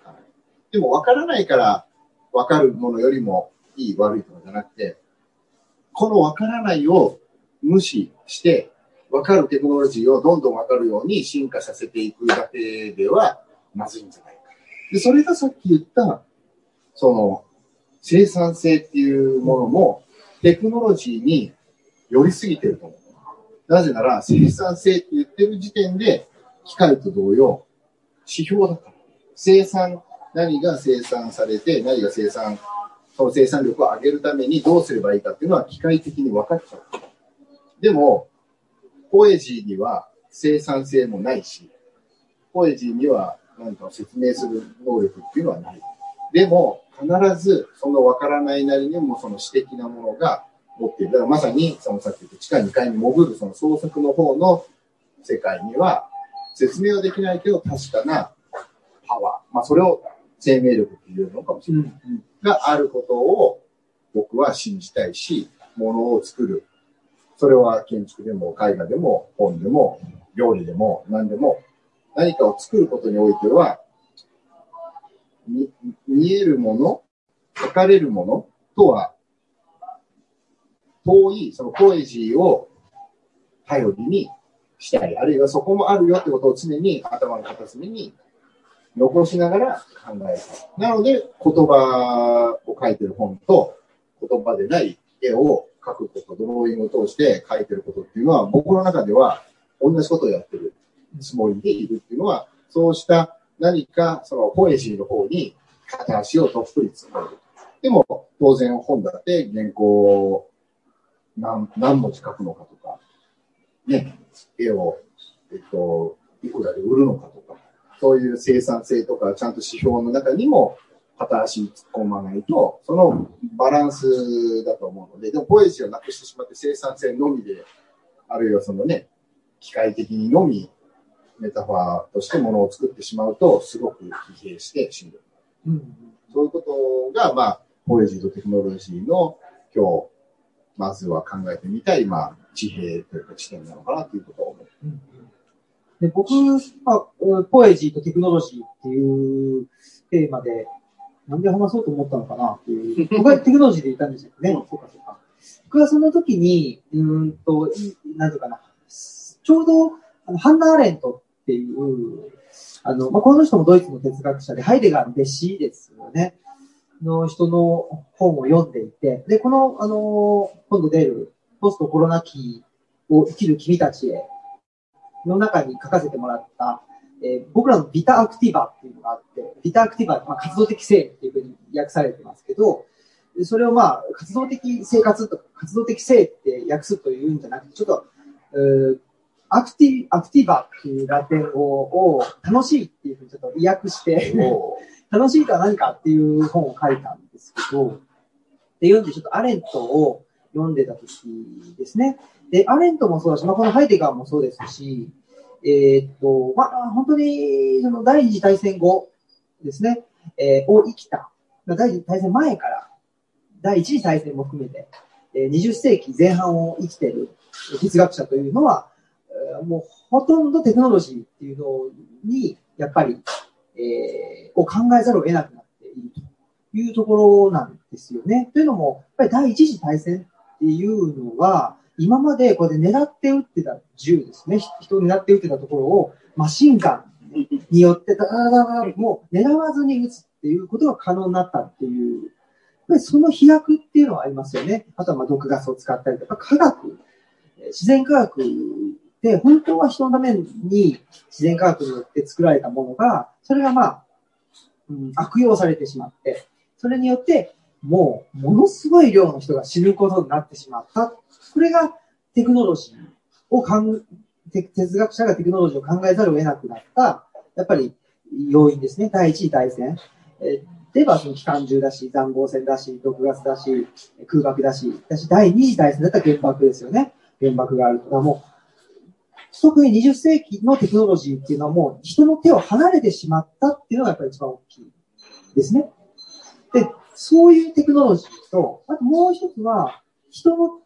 でも分からないから分かるものよりもいい悪いとかじゃなくて、この分からないを無視して、分かるテクノロジーをどんどん分かるように進化させていくだけではまずいんじゃないか。で、それがさっき言った、その、生産性っていうものもテクノロジーに寄りすぎてると思う。なぜなら生産性って言ってる時点で機械と同様指標だから。生産、何が生産されて何が生産、その生産力を上げるためにどうすればいいかっていうのは機械的に分かっちゃう。でも、ポエジーには生産性もないし、ポエジーには何かを説明する能力っていうのはない。でも、必ずその分からないなりにもその私的なものが持っている。だからまさに、そのさっき言った地下2階に潜るその創作の方の世界には、説明はできないけど確かなパワー。まあそれを生命力っていうのかもしれない。うん、があることを僕は信じたいし、ものを作る。それは建築でも絵画でも本でも料理でも何でも何かを作ることにおいては、見えるもの、書かれるものとは、遠い、そのポエジーを頼りにしたり、あるいはそこもあるよってことを常に頭の片隅に残しながら考える。なので、言葉を書いてる本と、言葉でない絵を描くこと、ドローイングを通して書いてることっていうのは、僕の中では同じことをやってるつもりでいるっていうのは、そうした何かそのポエジーの方に片足をどっぷり突っ込む。でも、当然本だって原稿を何何文字書くのかとか、ね、絵を、えっと、いくらで売るのかとか、そういう生産性とか、ちゃんと指標の中にも片足突っ込まないと、そのバランスだと思うので、でもポエジーをなくしてしまって生産性のみで、あるいはそのね、機械的にのみメタファーとしてものを作ってしまうと、すごく疲弊してしんどい。うん、そういうことが、まあ、ポエジーとテクノロジーの今日、まずは考えてみたい、まあ、地平というか地点なのかなということを思う。うん、で僕、まあ、ポエジーとテクノロジーっていうテーマで、なんで話そうと思ったのかなっていう。僕はテクノロジーでいたんですよね。そうかそうか。僕はその時に、うんと、なんていうかな。ちょうど、あのハンナ・アレントっていう、あの、まあ、この人もドイツの哲学者で、ハイデガーの弟子ですよね。の人の本を読んでいて、で、この、あの、今度出る、ポストコロナ期を生きる君たちへの中に書かせてもらった、えー、僕らのビタアクティバっていうのがあって、ビタアクティバ、まあ、活動的性っていうふうに訳されてますけど、それをまあ、活動的生活とか、活動的性って訳すというんじゃなくて、ちょっと、アクティ、アクティバっていうラテン語を楽しいっていうふうにちょっと意訳して楽しいとは何かっていう本を書いたんですけど、で、読んでちょっとアレントを読んでた時ですね。で、アレントもそうだし、まあ、このハイデガーもそうですし、えー、っと、まあ、本当に、その第二次大戦後ですね、えー、を生きた、第二次大戦前から、第一次大戦も含めて、えー、20世紀前半を生きている哲学者というのは、もうほとんどテクノロジーっていうのに、やっぱり、えー、を考えざるを得なくなっているというところなんですよね。というのも、やっぱり第一次大戦っていうのは、今までこれで狙って撃ってた銃ですね。人を狙って撃ってたところを、マシンガンによって、だだだだもう狙わずに撃つっていうことが可能になったっていう、その飛躍っていうのはありますよね。あとはまあ毒ガスを使ったりとか、科学、自然科学で、本当は人のために自然科学によって作られたものが、それがまあ、うん、悪用されてしまって、それによってもうものすごい量の人が死ぬことになってしまった。これがテクノロジーを考え、哲学者がテクノロジーを考えざるを得なくなった、やっぱり要因ですね。第一次大戦。え例えばその機関銃だし、残壕戦だし、毒ガスだし、空爆だし、だし、第二次大戦だったら原爆ですよね。原爆があるとかも特に20世紀のテクノロジーっていうのはもう人の手を離れてしまったっていうのがやっぱり一番大きいですね。で、そういうテクノロジーと、あともう一つは、人の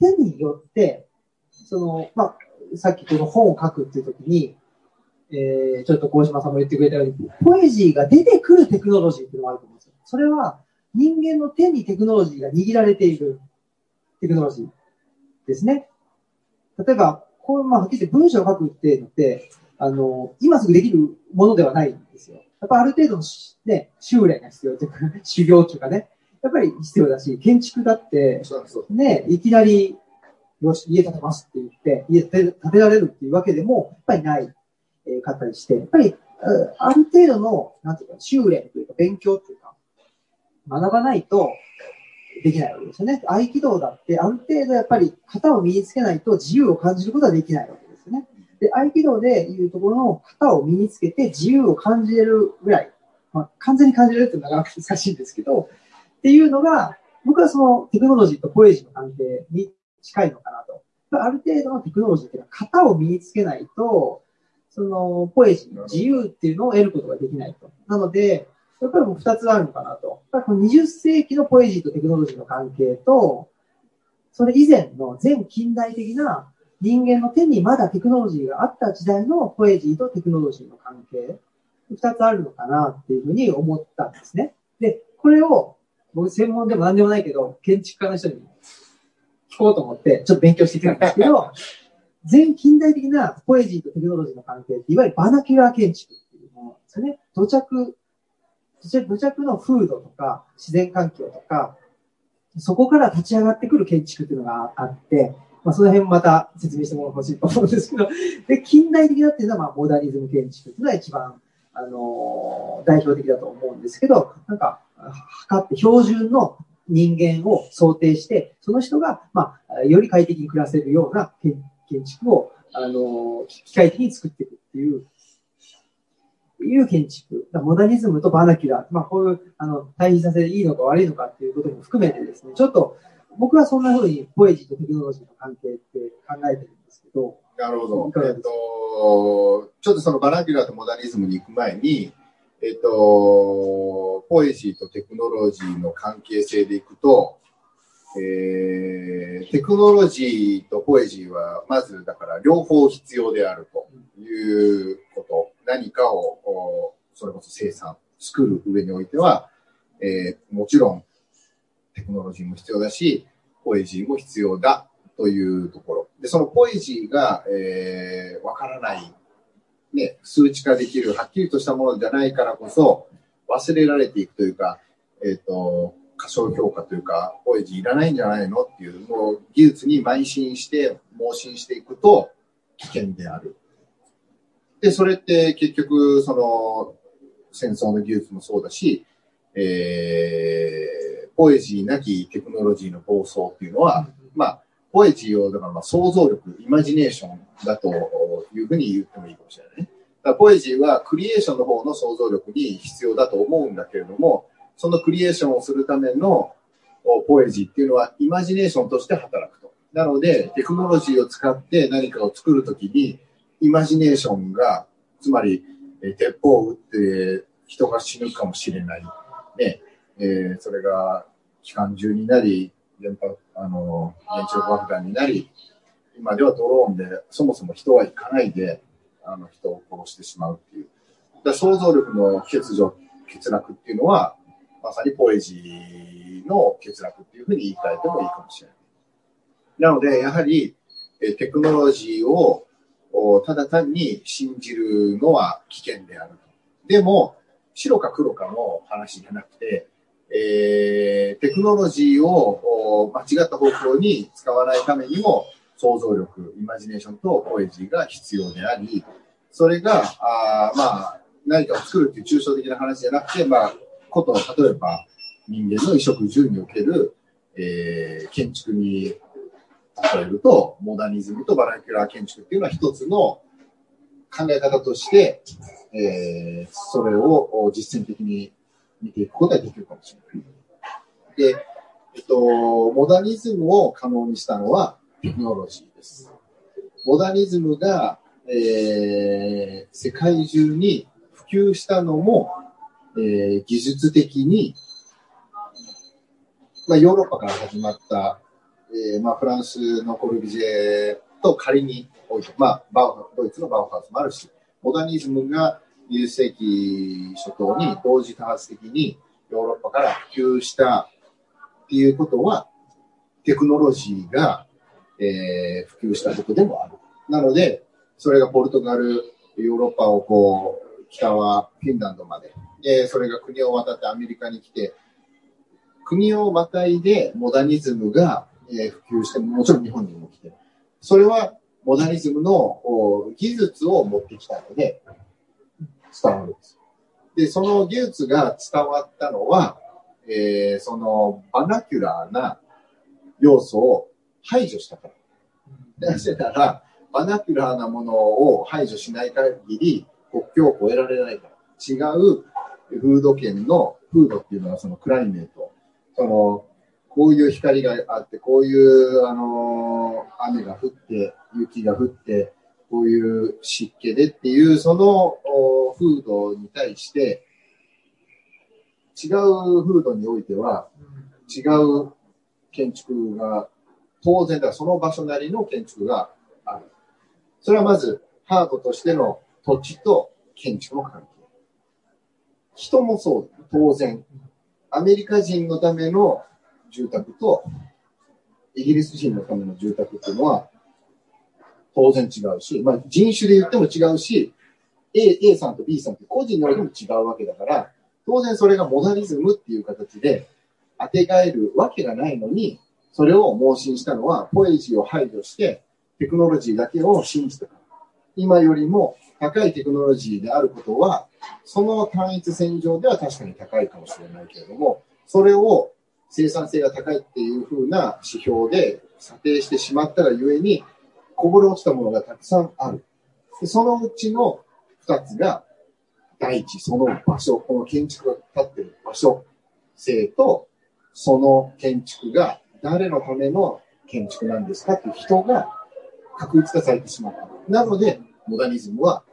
手によって、その、まあ、さっきこの本を書くっていう時に、えー、ちょっと鴻島さんも言ってくれたように、ポエジーが出てくるテクノロジーっていうのがあると思うんですよ。それは、人間の手にテクノロジーが握られているテクノロジーですね。例えば、こう、まあ、はっきり言って文章を書くっていうのって、あの、今すぐできるものではないんですよ。やっぱある程度のね、修練が必要というか、修行というかね、やっぱり必要だし、建築だって、ね、いきなり、よし、家建てますって言って、家建てられるっていうわけでも、やっぱりない、えー、かったりして、やっぱり、ある程度の、なんていうか、修練というか、勉強というか、学ばないと、できないわけですよね。合気道だって、ある程度やっぱり型を身につけないと自由を感じることはできないわけで。合気道でいうところの型を身につけて自由を感じれるぐらい、まあ、完全に感じれるっていうのはなかなか難しいんですけど、っていうのが、僕はそのテクノロジーとポエジーの関係に近いのかなと。ある程度のテクノロジーっていうのは型を身につけないと、そのポエジー、自由っていうのを得ることができないと。なので、やっぱりもう二つあるのかなと。この20世紀のポエジーとテクノロジーの関係と、それ以前の全近代的な人間の手にまだテクノロジーがあった時代のポエジーとテクノロジーの関係、二つあるのかなっていうふうに思ったんですね。で、これを、僕専門でも何でもないけど、建築家の人に聞こうと思って、ちょっと勉強してきたんですけど、全近代的なポエジーとテクノロジーの関係って、いわゆるバナキュラー建築っていうものなんですよね。土着土着の風土とか自然環境とか、そこから立ち上がってくる建築っていうのがあって、まあ、その辺また説明してもらほしいと思うんですけど、で、近代的だっていうのは、まあ、モダニズム建築っていうのは一番、あのー、代表的だと思うんですけど、なんか、測って標準の人間を想定して、その人が、まあ、より快適に暮らせるような建築を、あの、機械的に作っていくっていう、いう建築、モダニズムとバーナキュラー、まあ、こういう、あの、対比させていいのか悪いのかっていうことも含めてですね、ちょっと、僕はそんな風にポエジーとテクノロジーの関係って考えてるんですけど。なるほど。えっと、ちょっとそのバーナキュラーとモダニズムに行く前に、えっと、ポエジーとテクノロジーの関係性でいくと、えー、テクノロジーとポエジーは、まずだから両方必要であるということ。何かを、それこそ生産、作る上においては、えー、もちろんテクノロジーも必要だし、ポエジーも必要だというところ。で、そのポエジーが、えー、わからない、ね、数値化できる、はっきりとしたものじゃないからこそ、忘れられていくというか、えっ、ー、と、過小評価というか、ポエジーいらないんじゃないのっていう、もう技術に邁進して、盲信していくと危険である。で、それって結局、その、戦争の技術もそうだし、えー、ポエジーなきテクノロジーの暴走っていうのは、まあ、ポエジーを、だからまあ想像力、イマジネーションだというふうに言ってもいいかもしれないね。だからポエジーはクリエーションの方の想像力に必要だと思うんだけれども、そのクリエーションをするためのポエジーっていうのはイマジネーションとして働くと。なので、テクノロジーを使って何かを作るときに、イマジネーションが、つまり、えー、鉄砲を撃って人が死ぬかもしれない。ね、えー、それが機関銃になり、原発、あの、原子力爆弾になり、今ではドローンでそもそも人は行かないで、あの、人を殺してしまうっていう。だ想像力の欠如、欠落っていうのは、まさにポエジーの欠落っていうふうに言い換えてもいいかもしれない。なので、やはり、えテクノロジーをただ単に信じるのは危険である。でも、白か黒かの話じゃなくて、えー、テクノロジーを間違った方向に使わないためにも、想像力、イマジネーションとポエジーが必要であり、それが、あまあ、何かを作るっていう抽象的な話じゃなくて、まあ、こと、例えば人間の衣食住における、えー、建築に例えると、モダニズムとバラキュラー建築っていうのは一つの考え方として、えー、それを実践的に見ていくことができるかもしれない。で、えっと、モダニズムを可能にしたのはテクノロジーです。モダニズムが、えー、世界中に普及したのも、えー、技術的に、まあ、ヨーロッパから始まった、えー、まあ、フランスのコルビジェと仮に置いて、まあ、バウドイツのバウハウスもあるし、モダニズムが20世紀初頭に同時多発的にヨーロッパから普及したっていうことは、テクノロジーが、えー、普及したことでもある。なので、それがポルトガル、ヨーロッパをこう、北はフィンランドまで、で、それが国を渡ってアメリカに来て、国をまたいでモダニズムが、えー、普及して、もちろん日本にも来て、それはモダニズムの技術を持ってきたので、伝わるんです。で、その技術が伝わったのは、えー、そのバナキュラーな要素を排除したから。なぜなら、バナキュラーなものを排除しない限り、国境を越えられないから。違う風土圏の、風土っていうのはそのクライメート。その、こういう光があって、こういう、あのー、雨が降って、雪が降って、こういう湿気でっていう、その風土に対して、違う風土においては、違う建築が、当然だ、その場所なりの建築がある。それはまず、ハードとしての土地と建築の関係。人もそう、当然。アメリカ人のための住宅と、イギリス人のための住宅っていうのは、当然違うし、まあ、人種で言っても違うし、A, A さんと B さんって個人においても違うわけだから、当然それがモダニズムっていう形で当てがえるわけがないのに、それを盲信したのは、ポエジーを排除して、テクノロジーだけを信じたから。今よりも高いテクノロジーであることは、その単一線上では確かに高いかもしれないけれども、それを生産性が高いっていう風な指標で査定してしまったがゆえに、こぼれ落ちたものがたくさんある。でそのうちの二つが、第一、その場所、この建築が立ってる場所性と、その建築が誰のための建築なんですかっていう人が確立化されてしまった。なので、モダニズムは、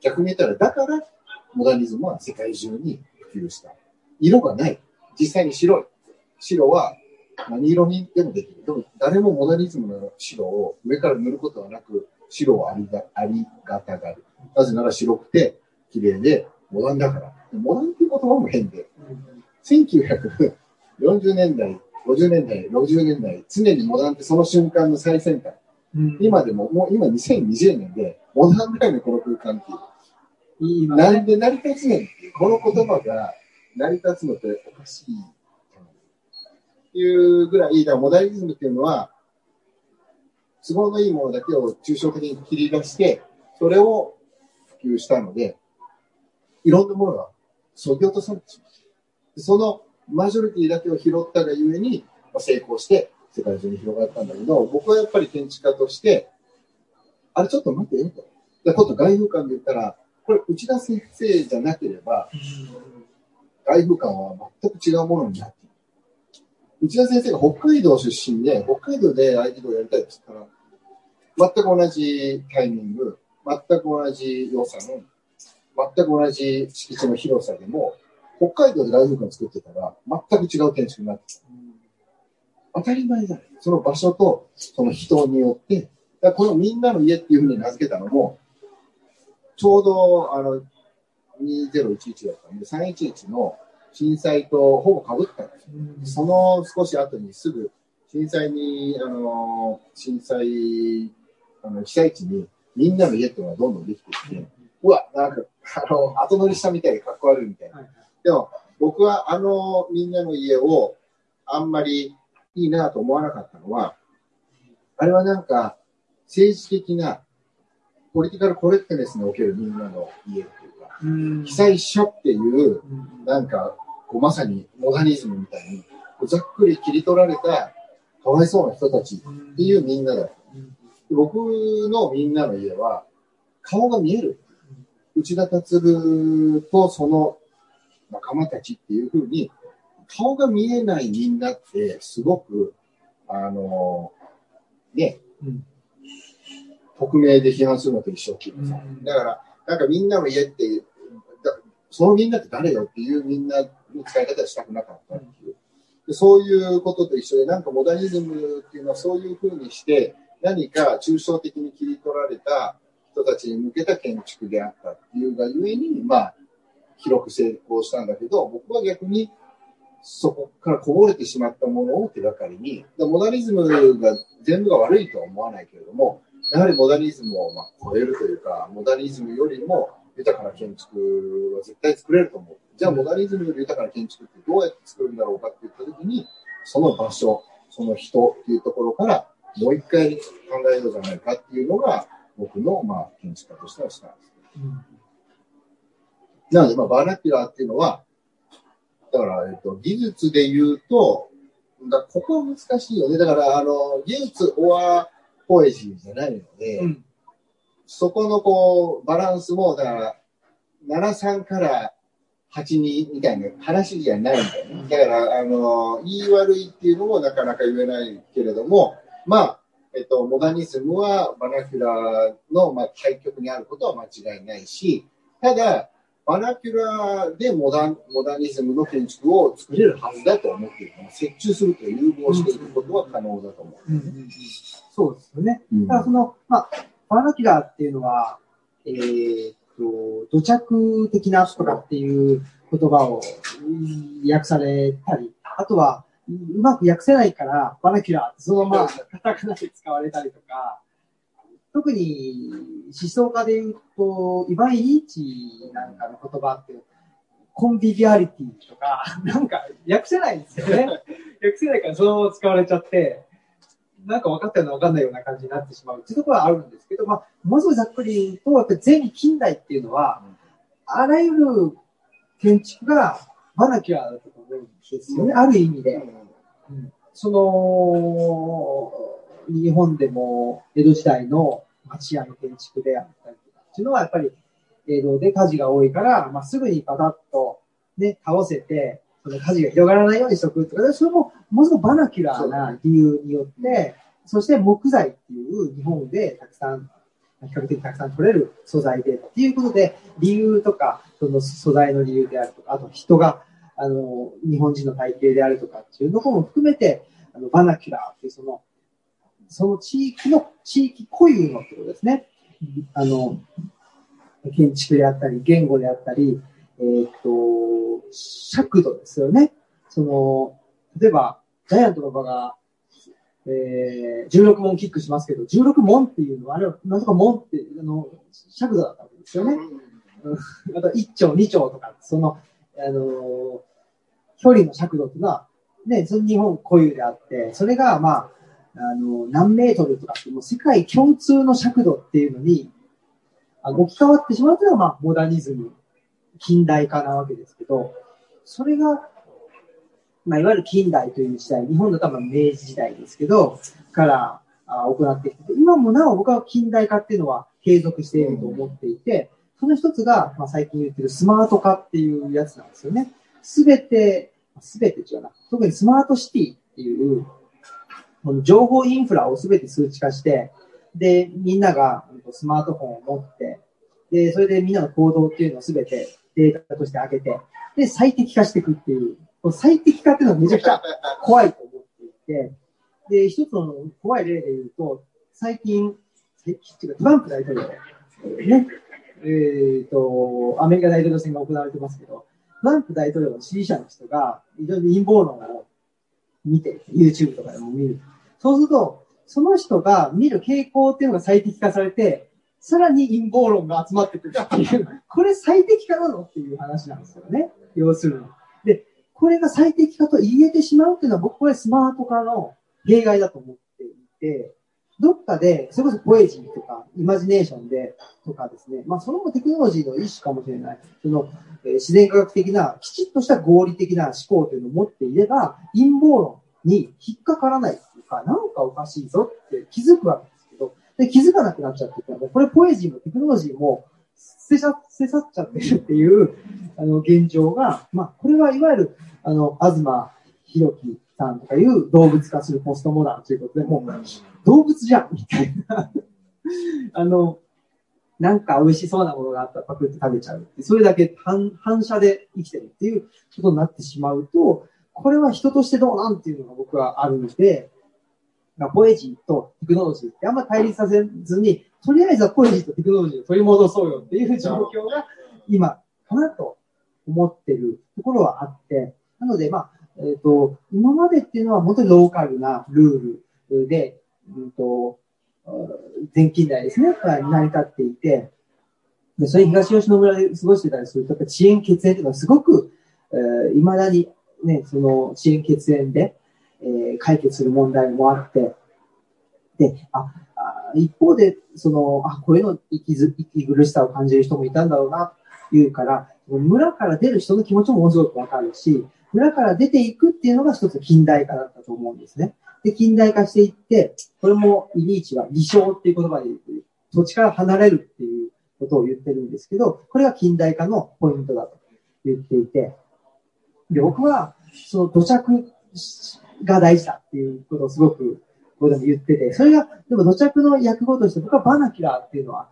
逆に言ったら、だから、モダニズムは世界中に普及した。色がない。実際に白い。白は何色にでもできる。でも誰もモダニズムの白を上から塗ることはなく、白をありがありがたがる。なぜなら白くて綺麗でモダンだから。モダンっていう言葉も変で。1940年代、50年代、60年代、常にモダンってその瞬間の最先端。うん、今でも、もう今2020年で、モダンぐらいのこの空間っていう。いいなんで成り立つねんっていう、この言葉が成り立つのっておかしい。いうぐらい、だモダニズムっていうのは、都合のいいものだけを抽象的に切り出して、それを普及したので、いろんなものが削ぎ落とされてしまう。そのマジョリティだけを拾ったがゆえに、成功して世界中に広がったんだけど、僕はやっぱり建築家として、あれちょっと待ってよと。で、こと外風館で言ったら、これ内田先生じゃなければ、外風館は全く違うものになって内田先生が北海道出身で、北海道で合気道をやりたいって言ったら、全く同じタイミング、全く同じ予算、全く同じ敷地の広さでも、北海道でライフ館作ってたら、全く違う建築になってた。当たり前じゃない。その場所と、その人によって、だこのみんなの家っていうふうに名付けたのも、ちょうど、あの、2011だったんで、311の震災とほぼかぶったんですよ。その少し後にすぐ、震災に、あの、震災、あの、被災地にみんなの家っていうのがどんどんできてきて、うわ、なんか、あの、後乗りしたみたいでかっこ悪いみたいな。でも、僕はあのみんなの家をあんまりいいなと思わなかったのは、あれはなんか、政治的な、ポリティカルコレクトネスにおけるみんなの家被災者っていう、なんか、こうまさにモダニズムみたいに、ざっくり切り取られたかわいそうな人たちっていうみんなだった。僕のみんなの家は、顔が見える。内田達とその仲間たちっていうふうに、顔が見えないみんなってすごく、あの、ね、うん、匿名で批判するのと一緒だから、なんかみんなの家って、そのみんなって誰よっていうみんなの使い方したくなかったっていう。でそういうことと一緒で、なんかモダニズムっていうのはそういうふうにして、何か抽象的に切り取られた人たちに向けた建築であったっていうがゆえに、まあ、広く成功したんだけど、僕は逆にそこからこぼれてしまったものを手がかりに、モダニズムが全部が悪いとは思わないけれども、やはりモダニズムをまあ超えるというか、モダニズムよりも豊かな建築は絶対作れると思う。じゃあモダニズムより豊かな建築ってどうやって作るんだろうかって言ったときに、その場所、その人っていうところからもう一回考えようじゃないかっていうのが僕のまあ建築家としてはスタンス。うん、なので、まあ、バーナキュラーっていうのは、だから、えっと、技術で言うと、だここは難しいよね。だから、あの、技術、オア、ポエジーじゃないので、うん、そこのこう、バランスも、だから、73から82みたいな話じゃないんだよね。だから、あの、良い悪いっていうのもなかなか言えないけれども、まあ、えっと、モダニズムはバナキュラーの、まあ、対極にあることは間違いないし、ただ、バナキュラーでモダンモダニズムの建築を作れるはずだと思っている。折衷するという融合していくことは可能だと思う、ねうんうんうん、そうですよね。だからその、まあ、バナキュラーっていうのは、えー、っと、土着的なとかっていう言葉を訳されたり、あとは、うまく訳せないから、バナキュラーそのままカタカナで使われたりとか、特に思想家で言うと、イヴァン・イリイチなんかの言葉って、コンビビアリティとか、なんか訳せないんですよね。訳せないからそのまま使われちゃって、なんか分かったような分かんないような感じになってしまうっていうところはあるんですけど、まあ、もう少しざっくり言うと、やっぱり全近代っていうのは、あらゆる建築がバナキュラーだと思うんですよね、ある意味で。うん、その、日本でも江戸時代の町屋の建築であったりとかっていうのはやっぱり江戸で火事が多いから、まあ、すぐにバタッとね、倒せて、その火事が広がらないようにしとくとか、それもものすごくバナキュラーな理由によって、そして木材っていう日本でたくさん、比較的たくさん取れる素材でっていうことで、理由とか、その素材の理由であるとか、あと人が、あの、日本人の体型であるとかっていうのも含めて、あの、バナキュラーっていうその、その地域の、地域固有のってことですね。あの、建築であったり、言語であったり、えっ、ー、と、尺度ですよね。その、例えば、ジャイアントの場が、えー、16問キックしますけど、16問っていうのは、あれは、なんとか問って、あの、尺度だったわけですよね。あと、1丁、2丁とか、その、あの、距離の尺度っていうのは、ね、その日本固有であって、それが、まあ、あの、何メートルとかってもう世界共通の尺度っていうのに、あの置き換わってしまうというのは、まあ、モダニズム、近代化なわけですけど、それが、まあ、いわゆる近代という時代、日本だとは明治時代ですけど、から行ってきて今もなお僕は近代化っていうのは継続していると思っていて、その一つが、まあ、最近言ってるスマート化っていうやつなんですよね。すべて、すべて違うな。特にスマートシティっていう、この情報インフラをすべて数値化して、で、みんながスマートフォンを持って、で、それでみんなの行動っていうのをすべてデータとして上げて、で、最適化していくっていう、最適化っていうのはめちゃくちゃ 怖いと思っていて、で、一つの怖い例で言うと、最近、最近っていうかトランプ大統領、ね、えっ、ー、と、アメリカ大統領選が行われてますけど、トランプ大統領の支持者の人が、非常に陰謀論を見て、YouTube とかでも見る。そうすると、その人が見る傾向っていうのが最適化されて、さらに陰謀論が集まってくるっていう、これ最適化なのっていう話なんですよね。要するに。で、これが最適化と言えてしまうっていうのは僕これスマート化の弊害だと思っていて、どっかで、それこそポエジーとか、イマジネーションで、とかですね、まあ、それもテクノロジーの一種かもしれない。その、えー、自然科学的な、きちっとした合理的な思考というのを持っていれば、陰謀論に引っかからないっていうか、なんかおかしいぞって気づくわけですで、気づかなくなっちゃってるこれポエジーもテクノロジーも捨てちゃ、捨て去っちゃってるっていう、あの、現状が、まあ、これはいわゆる、あの、東博樹さんとかいう動物化するポストモダンということで、もう、動物じゃんみたいな あの、なんか美味しそうなものがあったらパクって食べちゃう。それだけ反反射で生きてるっていうことになってしまうと、これは人としてどうなんていうのが僕はあるので、まあ、ポエジーとテクノロジーってあんま対立させずに、とりあえずはポエジーとテクノロジーを取り戻そうよっていう状況が今かなと思ってるところはあって、なので、まあ、えっ、ー、と、今までっていうのは本当にローカルなルールで、うんと、全近代ですね、成り立っていて、で、それ東吉野村で過ごしてたりすると、やっぱ遅延血縁というのはすごく、えー、未だにね、その遅延血縁で、えー、解決する問題もあって、で、あ、あ一方で、その、あ、こういうの息ず息苦しさを感じる人もいたんだろうな、というから、村から出る人の気持ちもものすごくわかるし、村から出ていくっていうのが一つ近代化だったと思うんですね。で、近代化していって、これもイリーチは離床っていう言葉で言ってる。土地から離れるっていうことを言ってるんですけど、これが近代化のポイントだと言っていて、で、僕は、その土着が大事だっていうことをすごく、ここでも言ってて、それが、でも土着の訳語として僕はバナキラーっていうのは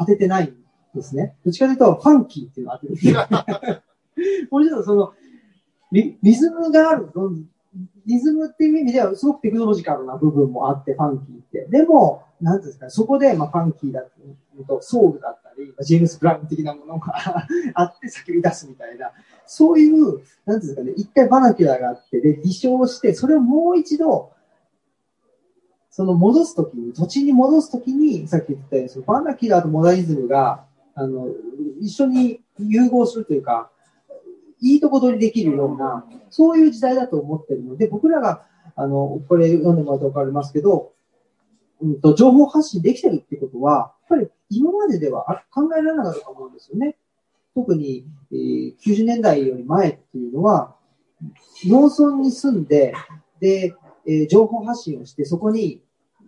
当ててないんですね。どっちかというと、ファンキーっていうのを当ててて。もちろんそのリ、リズムがある、リズムっていう意味ではすごくテクノロジカルな部分もあって、ファンキーって。でも、なんですか、そこで、まあ、ファンキーだと、ソウルだったり、ジェームス・ブラウン的なものが あって叫び出すみたいな、そういう、なんですかね、一回バナキュラがあって、で、離唱して、それをもう一度、その戻すときに、土地に戻すときに、さっき言ったように、そのバナキュラーとモダニズムが、あの、一緒に融合するというか、いいとこ取りできるような、そういう時代だと思ってるので、僕らが、あの、これ読んでもらうとわかりますけど、うんと、情報発信できてるってことは、やっぱり今まででは考えられなかったと思うんですよね。特に、えー、90年代より前っていうのは、農村に住んで、で、えー、情報発信をして、そこに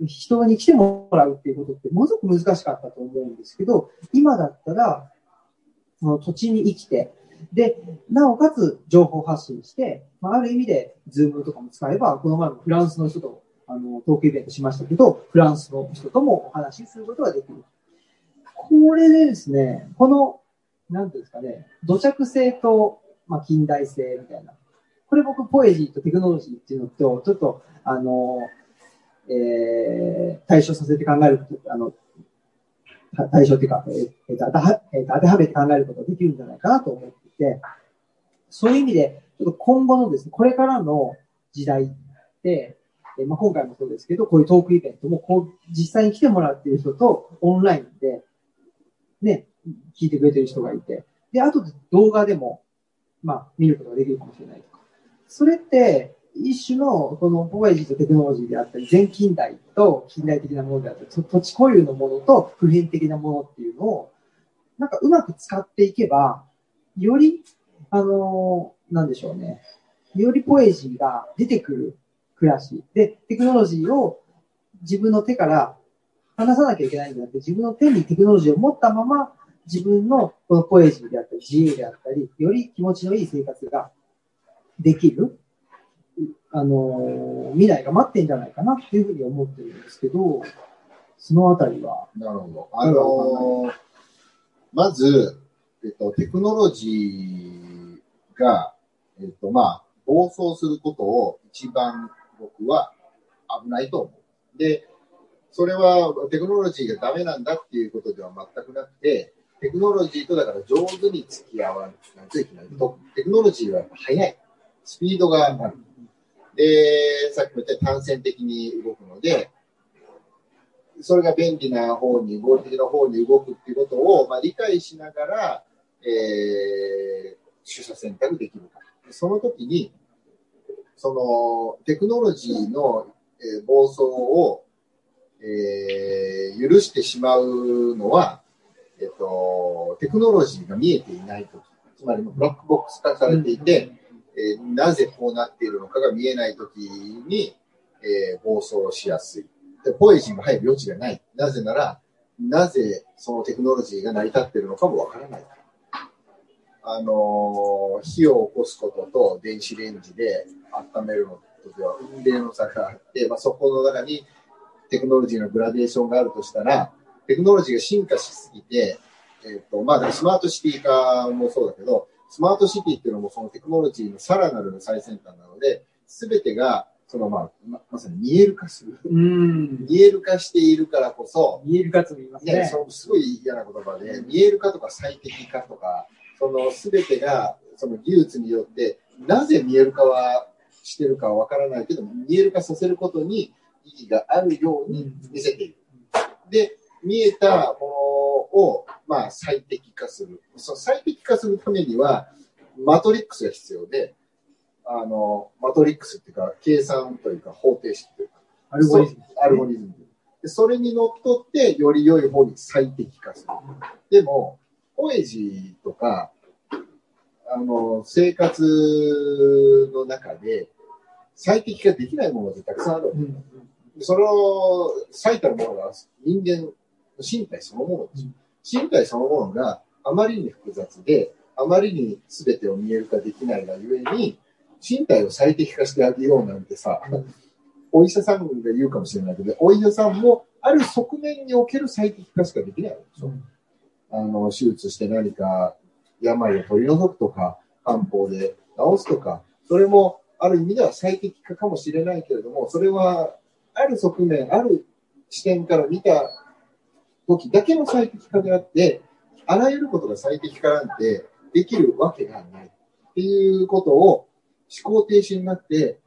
人に来てもらうっていうことってものすごく難しかったと思うんですけど、今だったら、その土地に生きて、で、なおかつ情報発信して、まあ、ある意味で、ズームとかも使えば、この前もフランスの人と、あの、トークイベントしましたけど、フランスの人ともお話しすることができる。これでですね、この、なんていうんですかね、土着性と、まあ、近代性みたいな。これ僕、ポエジーとテクノロジーっていうのと、ちょっと、あの、えー、対象させて考えるあの、対象っていうか、えー、えー、当てはめて考えることができるんじゃないかなと思っていて、そういう意味で、ちょっと今後のですね、これからの時代って、えー、まあ、今回もそうですけど、こういうトークイベントも、こう、実際に来てもらっている人とオンラインで、ね、聞いてくれてる人がいて、で、あとで動画でも、まあ、見ることができるかもしれないとか。それって、一種の、このポエジーとテクノロジーであったり、全近代と近代的なものであったり、土地固有のものと普遍的なものっていうのを、なんかうまく使っていけば、より、あのー、なんでしょうね。よりポエジーが出てくる暮らし。で、テクノロジーを自分の手から離さなきゃいけないんじゃなくて、自分の手にテクノロジーを持ったまま、自分のこのポエジーであったり、自由であったり、より気持ちのいい生活ができる。あの、未来が待ってんじゃないかなっていうふうに思ってるんですけど、そのあたりは。なるほど。あのー、まず、えっと、テクノロジーが、えっと、まあ、暴走することを一番僕は危ないと思う。で、それはテクノロジーがダメなんだっていうことでは全くなくて、テクノロジーとだから上手に付き合わないといけない。テクノロジーは速い。スピードがある。で、さっきも言った単線的に動くので、それが便利な方に、合理的な方に動くっていうことを、まあ、理解しながら、えー、取捨選択できるか。その時に、そのテクノロジーの、えー、暴走を、えー、許してしまうのは、えっと、テクノロジーが見えていないとき、つまりブラックボックス化されていて、えー、なぜこうなっているのかが見えないときに、えー、暴走しやすい。で、ポエジーも入る余地がない。なぜなら、なぜそのテクノロジーが成り立っているのかもわからない。あのー、火を起こすことと電子レンジで温めるのとでは運命の差があって、まあ、そこの中にテクノロジーのグラデーションがあるとしたら、テクノロジーが進化しすぎて、えっ、ー、と、まあ、スマートシティ化もそうだけど、スマートシティっていうのもそのテクノロジーのさらなる最先端なので、すべてが、そのまあ、ままさに見える化する。うん。見える化しているからこそ、見えるかつも言いますね、ね。そのすごい嫌な言葉で、見える化とか最適化とか、そのすべてが、その技術によって、なぜ見える化はしてるかはわからないけど、見える化させることに意義があるように見せている。で、見えたものを、まあ、最適化する。その最適化するためには、マトリックスが必要で、あの、マトリックスっていうか、計算というか、方程式というか、アルゴリズム。アルゴリズム。でそれにのっとって、より良い方に最適化する。でも、ポエジーとか、あの、生活の中で、最適化できないものってたくさんあるわけうん。でその最たるものが人間の身体そのものです。身体そのものがあまりに複雑で、あまりに全てを見える化できないがゆえに、身体を最適化してあげようなんてさ、お医者さんが言うかもしれないけど、お医者さんもある側面における最適化しかできないでしょ。あの、手術して何か病を取り除くとか、漢方で治すとか、それもある意味では最適化かもしれないけれども、それはある側面、ある視点から見た時だけの最適化であって、あらゆることが最適化なんてできるわけがないっていうことを思考停止になって、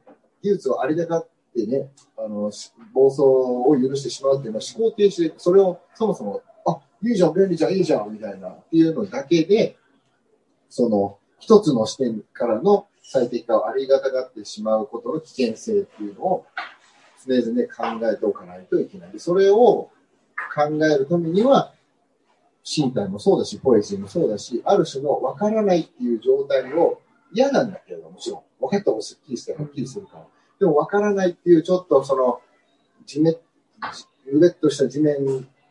技術をありだかってね、あの、暴走を許してしまうっていうのは思考停止で、それをそもそも、あ、いいじゃん、便利じゃん、いいじゃん、みたいなっていうのだけで、その、一つの視点からの最適化をありがたがってしまうことの危険性っていうのを常々考えておかないといけない。それを考えるためには、身体もそうだし、ポエジーもそうだし、ある種の分からないっていう状態を嫌なんだけれども、もちろん、分かった方がすっきりしてはっきりするから。でも分からないっていうちょっとその、地面、ぬれっとした地面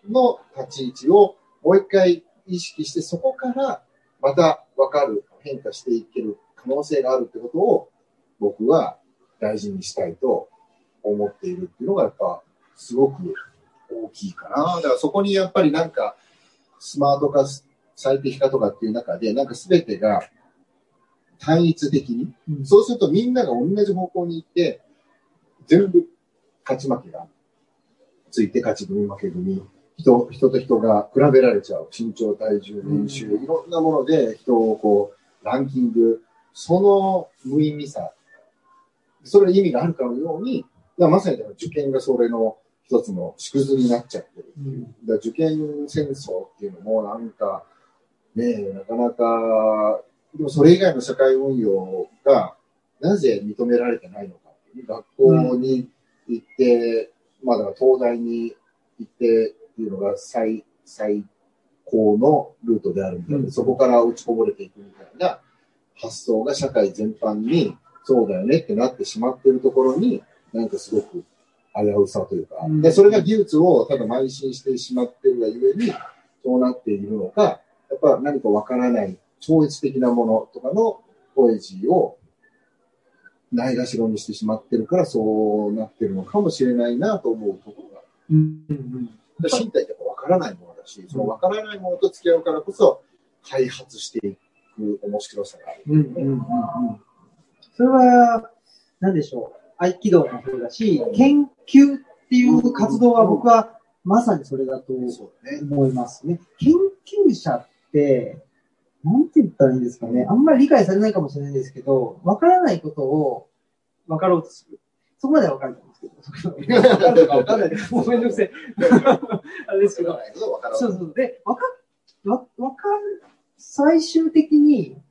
の立ち位置をもう一回意識して、そこからまた分かる、変化していける可能性があるってことを僕は大事にしたいと思っているっていうのがやっぱすごく大きいかな。だからそこにやっぱりなんかスマート化、最適化とかっていう中でなんか全てが単一的に、うん。そうするとみんなが同じ方向に行って全部勝ち負けがついて勝ち組負け組人人と人が比べられちゃう。身長体重年収、いろんなもので人をこうランキングその無意味さ。それの意味があるかのようにまさに受験がそれの一つの縮図になっちゃってるう。ん。だから受験戦争っていうのもなんかねえなかなかでもそれ以外の社会運用がなぜ認められてないのかっていう学校に行って、まあだから東大に行ってっていうのが最最高のルートであるみたいで、うん。そこから落ちこぼれていくみたいな発想が社会全般にそうだよねってなってしまっているところになんかすごく危うさというか、うんでそれが技術をただ邁進してしまっているがゆえにそうなっているのか、やっぱ何かわからない超越的なものとかのポエジーをないがしろにしてしまってるからそうなってるのかもしれないなと思うところがうんうんで身体ってわからないものだし、そのわからないものと付き合うからこそ開発していく面白さがある。うんうんうんうんそれは、なんでしょう。合気道もそうだし、研究っていう活動は僕はまさにそれだと。思いますね。研究者って、なんて言ったらいいんですかね。あんまり理解されないかもしれないですけど、わからないことを分かろうとする。そこまでは分かると思うんですけど、分かるのか分かんないです。もうめんどくせえ。あれですけど。そうそう。で、わか、わ、わかる、最終的に、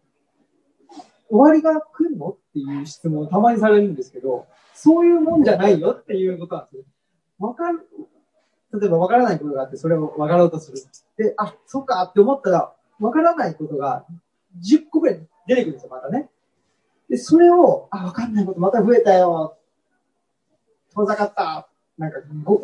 終わりが来るの？っていう質問をたまにされるんですけど、そういうもんじゃないよっていうことなんですよ。わかる、例えばわからないことがあって、それをわかろうとする。で、あ、そっかって思ったら、わからないことが10個ぐらい出てくるんですよ、またね。で、それを、あ、わかんないことまた増えたよ。遠ざかった。なんかゴ、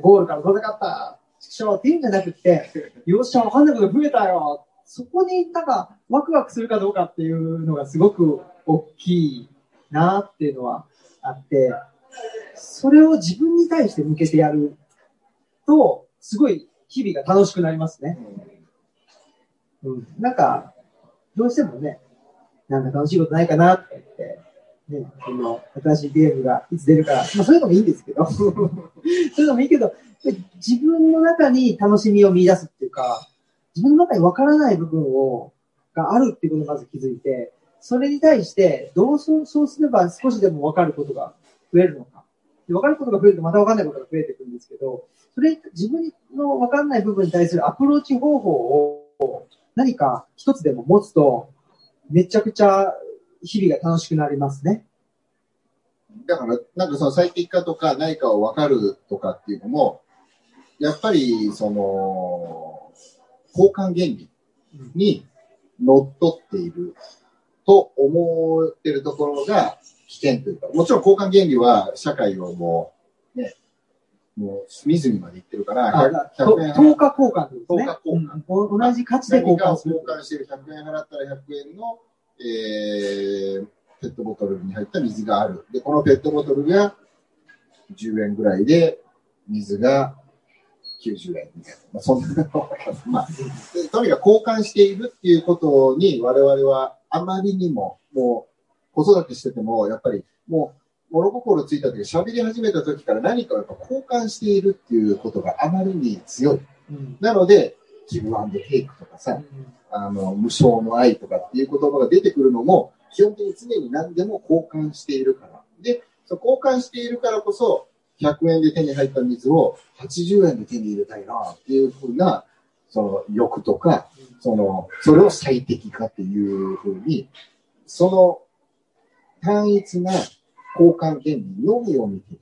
ゴールから遠ざかった。しょっていうんじゃなくて、よっしゃ、わかんないこと増えたよ。そこになんかワクワクするかどうかっていうのがすごく大きいなっていうのはあって、それを自分に対して向けてやると、すごい日々が楽しくなりますね。うん。なんか、どうしてもね、なんか楽しいことないかなとか言って、ね、その、新しいゲームがいつ出るか、まあそういうのもいいんですけど、そういうのもいいけど、自分の中に楽しみを見出すっていうか、自分の中にわからない部分を、があるっていうことをまず気づいて、それに対して、どうそうそうすれば少しでもわかることが増えるのか。わかることが増えるとまたわかんないことが増えていくんですけど、それ、自分のわかんない部分に対するアプローチ方法を何か一つでも持つと、めちゃくちゃ日々が楽しくなりますね。だから、なんかその最適化とか何かを分かるとかっていうのも、やっぱり、その、交換原理にのっとっていると思ってるところが危険というか、もちろん交換原理は社会をもう、ね、もう隅々までいってるから、100円。10日交換ですね。10日交換。うん、同じ価値で交換する。交換してる100円払ったら100円の、えー、ペットボトルに入った水がある。で、このペットボトルが10円ぐらいで、水が90円みたいな。まあ、そんなのまあ、とにかく交換しているっていうことに我々はあまりにも、もう子育てしてても、やっぱりもう物心ついた時、喋り始めた時から何かやっぱ交換しているっていうことがあまりに強い。うん、なので、ギブアンドテイクとかさ、うん、あの、無償の愛とかっていう言葉が出てくるのも、基本的に常に何でも交換しているから。で、そ交換しているからこそ、100円で手に入った水を80円で手に入れたいなっていうふうな、その欲とか、その、それを最適化っていうふうに、その単一な交換原理のみを見ている。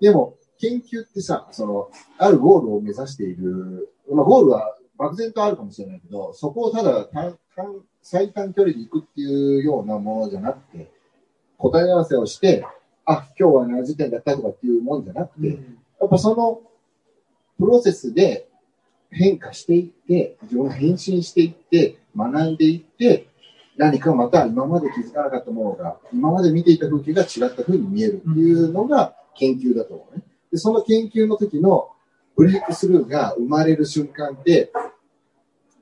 でも、研究ってさ、その、あるゴールを目指している、まあ、ゴールは漠然とあるかもしれないけど、そこをただ短短最短距離で行くっていうようなものじゃなくて、答え合わせをして、あ、今日は何時点だったとかっていうもんじゃなくて、うん、やっぱそのプロセスで変化していって、自分が変身していって、学んでいって、何かまた今まで気づかなかったものが、今まで見ていた風景が違った風に見えるっていうのが研究だと思うね。で、その研究の時のブレイクスルーが生まれる瞬間って、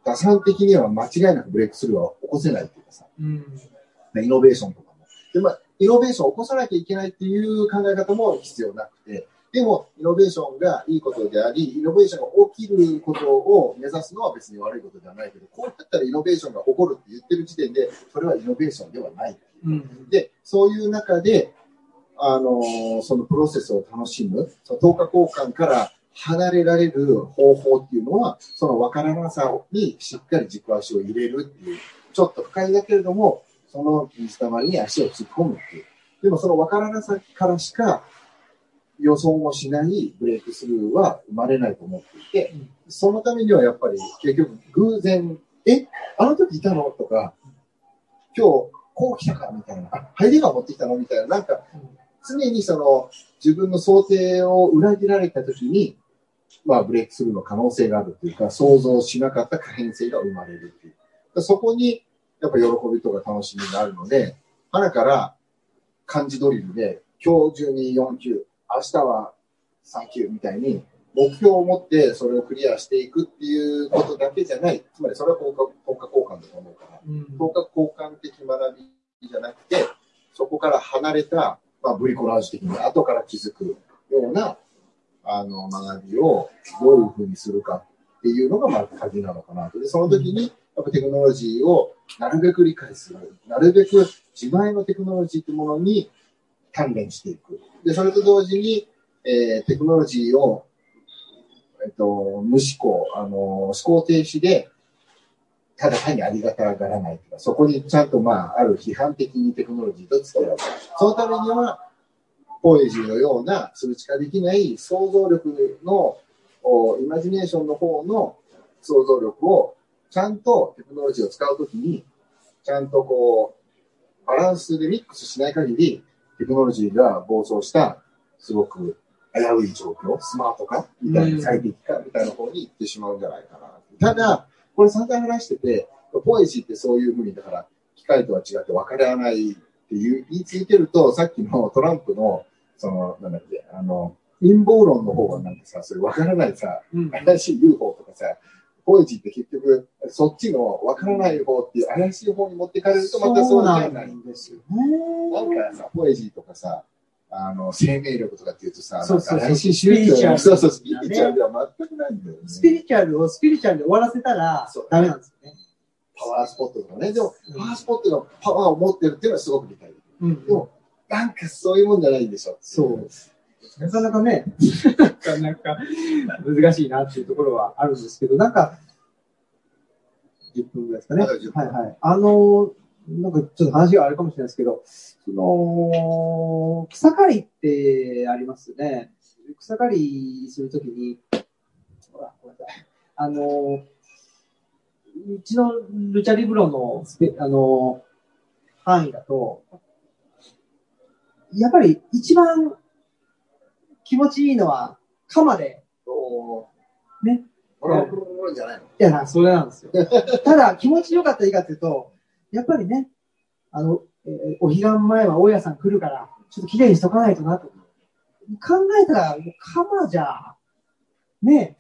打算的には間違いなくブレイクスルーは起こせないっていうかさ、うん、イノベーションとかも。で、まあ、イノベーションを起こさなきゃいけないっていう考え方も必要なくて、でも、イノベーションがいいことであり、イノベーションが起きることを目指すのは別に悪いことではないけど、こうやったらイノベーションが起こるって言ってる時点で、それはイノベーションではない。うん、で、そういう中で、あのー、そのプロセスを楽しむ、その10日交換から離れられる方法っていうのは、その分からなさにしっかり軸足を入れるっていう、ちょっと不快だけれども、その水たまりに足を突っ込むっていう。でもその分からなさからしか予想もしないブレイクスルーは生まれないと思っていて、そのためにはやっぱり結局偶然、え、あの時いたの？とか、今日こう来たか？みたいな、あ、ハイデガー持ってきたの？みたいな、なんか常にその自分の想定を裏切られた時に、まあブレイクスルーの可能性があるというか、想像しなかった可変性が生まれるっていう。そこにやっぱ喜びとか楽しみがあるので、花から漢字ドリルで、今日中に4級、明日は3級みたいに、目標を持ってそれをクリアしていくっていうことだけじゃない。つまりそれは効果効果交換だと思うから、うん、効果交換的学びじゃなくて、そこから離れた、まあ、ブリコラージュ的に後から気づくようなあの学びをどういうふうにするかっていうのがまあ鍵なのかなと。で、その時にやっぱテクノロジーをなるべく理解する。なるべく自前のテクノロジーというものに関連していく。で、それと同時に、えー、テクノロジーを、えっと、無思考、あの、思考停止で、ただ単にありがたがらないとか、そこにちゃんと、まあ、ある批判的にテクノロジーと付き合う。そのためには、ポエジーのような数値化できない想像力の、イマジネーションの方の想像力をちゃんとテクノロジーを使うときに、ちゃんとこう、バランスでミックスしない限り、テクノロジーが暴走した、すごく危うい状況、スマート化みたいな最適化みたいな方に行ってしまうんじゃないかな。ただ、これ散々話してて、ポエジーってそういうふうに、だから、機械とは違って分からないっていう言い続けると、さっきのトランプの、その、なんだっけ、あの、陰謀論の方がなんかさ、それ分からないさ、怪しい UFO とかさ、ポエジーって結局、そっちの分からない方っていう怪しい方に持ってかれるとまたそうじゃないんですよね。なんかさ、ポエジーとかさ、あの、生命力とかっていうとさ、そうそうそう怪しい宗教そうそう、スピリチュアルでは全くないんだよね。スピリチュアルをスピリチュアルで終わらせたらそうダメなんですよね。パワースポットとかね。でも、パワースポットがパワーを持ってるっていうのはすごく理解できる。うんでも、なんかそういうもんじゃないんでしょ。そう。なかなかね、なかなか難しいなっていうところはあるんですけど、なんか、10分ぐらいですかね。まだ10分はいはい。あの、なんかちょっと話があるかもしれないですけど、その、草刈りってありますよね。草刈りするときに、ほら、ごめんなさい。あの、うちのルチャリブロのスペ、あの、範囲だと、やっぱり一番気持ちいいのは、鎌で、おね。ブロブロブロじゃないの？いや、それなんですよ。ただ、気持ちよかったらいいかっていうと、やっぱりね、あの、えーお彼岸前は大家さん来るから、ちょっと綺麗にしとかないとなと。考えたら、鎌じゃ、ね、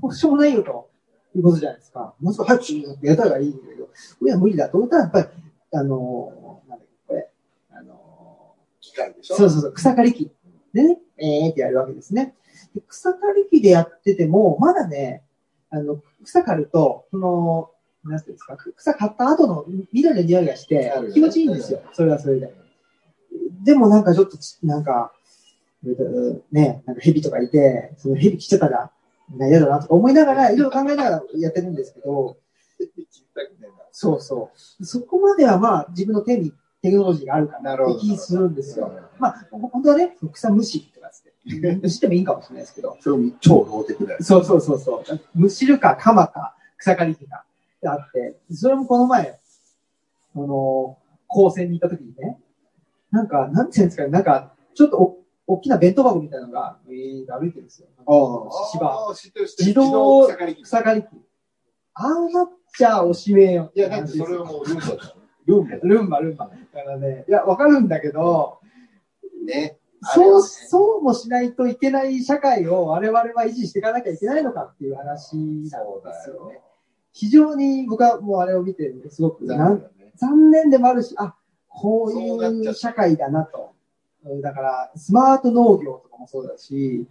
どうしようもないよと、いうことじゃないですか。もう少し早くやったらいいんだけど、いや、無理だと思ったら、やっぱり、あのーなんだっけ、これ、あの機械でしょ？そうそうそう、草刈り機。でね、えーってやるわけですね。で草刈り機でやってても、まだね、あの、草刈ると、その、なんていうんですか、草刈った後の緑の匂いがして気持ちいいんですよ。それはそれで。でもなんかちょっとち、なんか、えっとね、なんか蛇とかいて、その蛇来ちゃったら、な嫌だなとか思いながら、いろいろ考えながらやってるんですけど、そうそう。そこまではまあ自分の手にテクノロジーがあるから、なるほど気するんですよ。まあ、本当はね、草むしりとかつって、むしってもいいかもしれないですけど、それも超ローテクだよ。そうそうそうそう。むしるか、鎌か、草刈り機か、ってあって、それもこの前、あの、高専に行った時にね、なんか、なんていうんですかね、なんか、ちょっとお、大きな弁当箱みたいなのが、えー、歩いてるんですよ。芝。自動草刈り機。ああなっちゃおしめよ。いや、だってそれはもうルンバだよ。ルンバ。ルンバ、ルンバ。だからね、いや、わかるんだけど、ね。そう、そうもしないといけない社会を我々は維持していかなきゃいけないのかっていう話なんですよね。非常に僕はもうあれを見て、すごくなん残念でもあるし、あ、こういう社会だなと。だから、スマート農業とかもそうだし、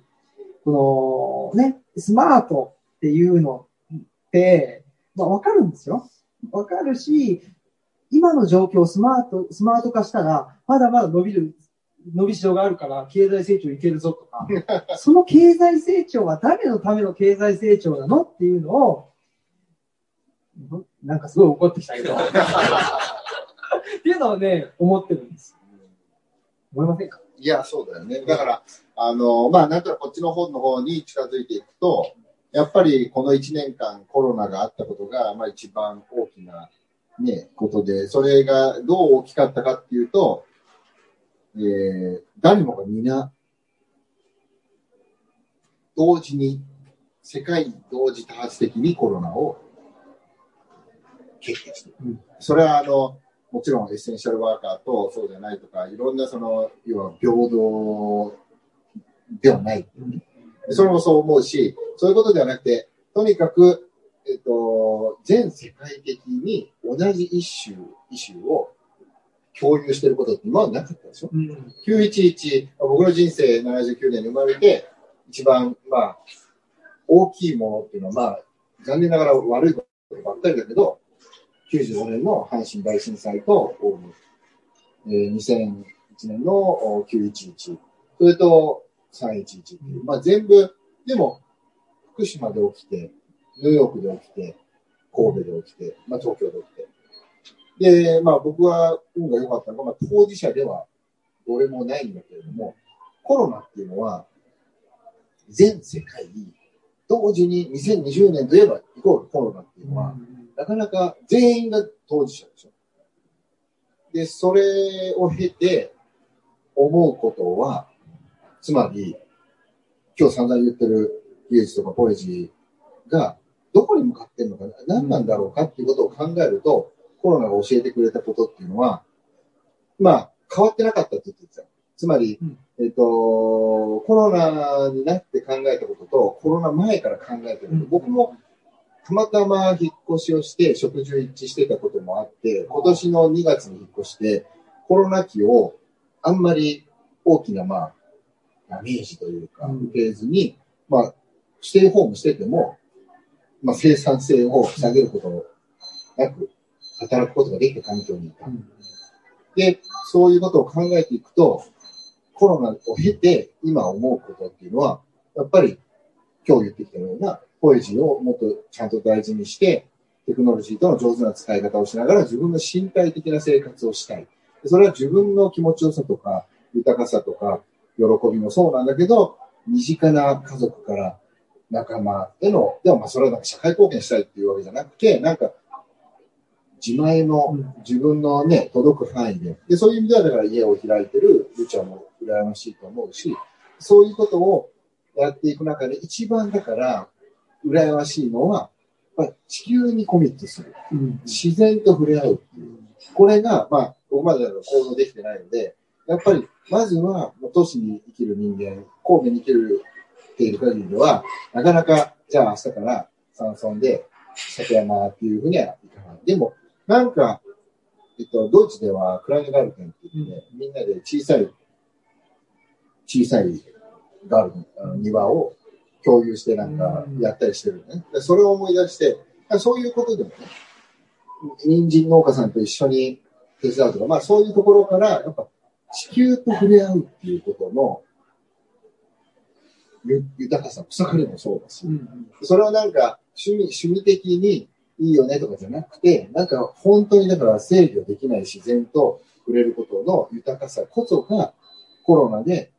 このね、スマートっていうのって、まあわかるんですよ。わかるし、今の状況をスマート、スマート化したら、まだまだ伸びる、伸びしろがあるから、経済成長いけるぞとか、その経済成長は誰のための経済成長なのっていうのを、なんかすごい怒ってきたけど、っていうのをね、思ってるんです。思いませんか？いや、そうだよね。だから、あの、まあ、なんとなくこっちの方の方に近づいていくと、やっぱりこの1年間コロナがあったことが、まあ一番大きなね、ことで、それがどう大きかったかっていうと、えー、誰もが皆、同時に、世界同時多発的にコロナを経験している。うんそれはあの、もちろんエッセンシャルワーカーとそうじゃないとか、いろんなその、要は平等ではない。それもそう思うし、そういうことではなくて、とにかく、えっと、全世界的に同じイシュー、イシューを共有していることって今までなかったでしょ？うん。911、僕の人生79年に生まれて、一番、まあ、大きいものっていうのは、まあ、残念ながら悪いことばっかりだけど、95年の阪神大震災と、えー2001年のお911、それと311っていう、まあ全部、でも、福島で起きて、ニューヨークで起きて、神戸で起きて、まあ東京で起きて。で、まあ僕は運が良かったのが、まあ当事者ではどれもないんだけれども、コロナっていうのは、全世界に同時に2020年といえばイコールコロナっていうのは、なかなか全員が当事者でしょ。で、それを経て思うことは、つまり、今日散々言ってる技術とかポエジーがどこに向かってんのか、何なんだろうかっていうことを考えると、コロナが教えてくれたことっていうのは、まあ、変わってなかったって言ってた。つまり、うん。えっと、コロナになって考えたことと、コロナ前から考えてること、うん。僕もたまたま引っ越しをして食事を一致してたこともあって、今年の2月に引っ越して、コロナ期をあんまり大きな、まあ、ダメージというか、受けずに、まあ、ステイホームしてても、まあ、生産性を下げることなく、働くことができた環境にいた。で、そういうことを考えていくと、コロナを経て今思うことっていうのは、やっぱり今日言ってきたようなポエジーをもっとちゃんと大事にして、テクノロジーとの上手な使い方をしながら自分の身体的な生活をしたい。それは自分の気持ちよさとか、豊かさとか、喜びもそうなんだけど、身近な家族から仲間への、でもまあそれはなんか社会貢献したいっていうわけじゃなくて、なんか自前の自分のね、届く範囲で。で、そういう意味ではだから家を開いてるルチャも羨ましいと思うし、そういうことをやっていく中で一番だから羨ましいのは、まあ、地球にコミットする。うん、自然と触れ合うっていう。これが、まあ、ここまで行動できてないので、やっぱり、まずは、都市に生きる人間、神戸に生きるっている限りでは、なかなか、じゃあ明日から山村で里山っていうふうにはいかない。でも、なんか、えっと、ドイツではクライネガルテンって言って、ね、みんなで小さい、小さいガールあの庭を共有してなんかやったりしてるね。でそれを思い出して、そういうことでもね、人参農家さんと一緒に手伝うとか、まあそういうところから、やっぱ地球と触れ合うっていうことの豊かさ、草刈りもそうだし、うん、それはなんか趣味、趣味的にいいよねとかじゃなくて、なんか本当にだから制御できない自然と触れることの豊かさこそがコロナで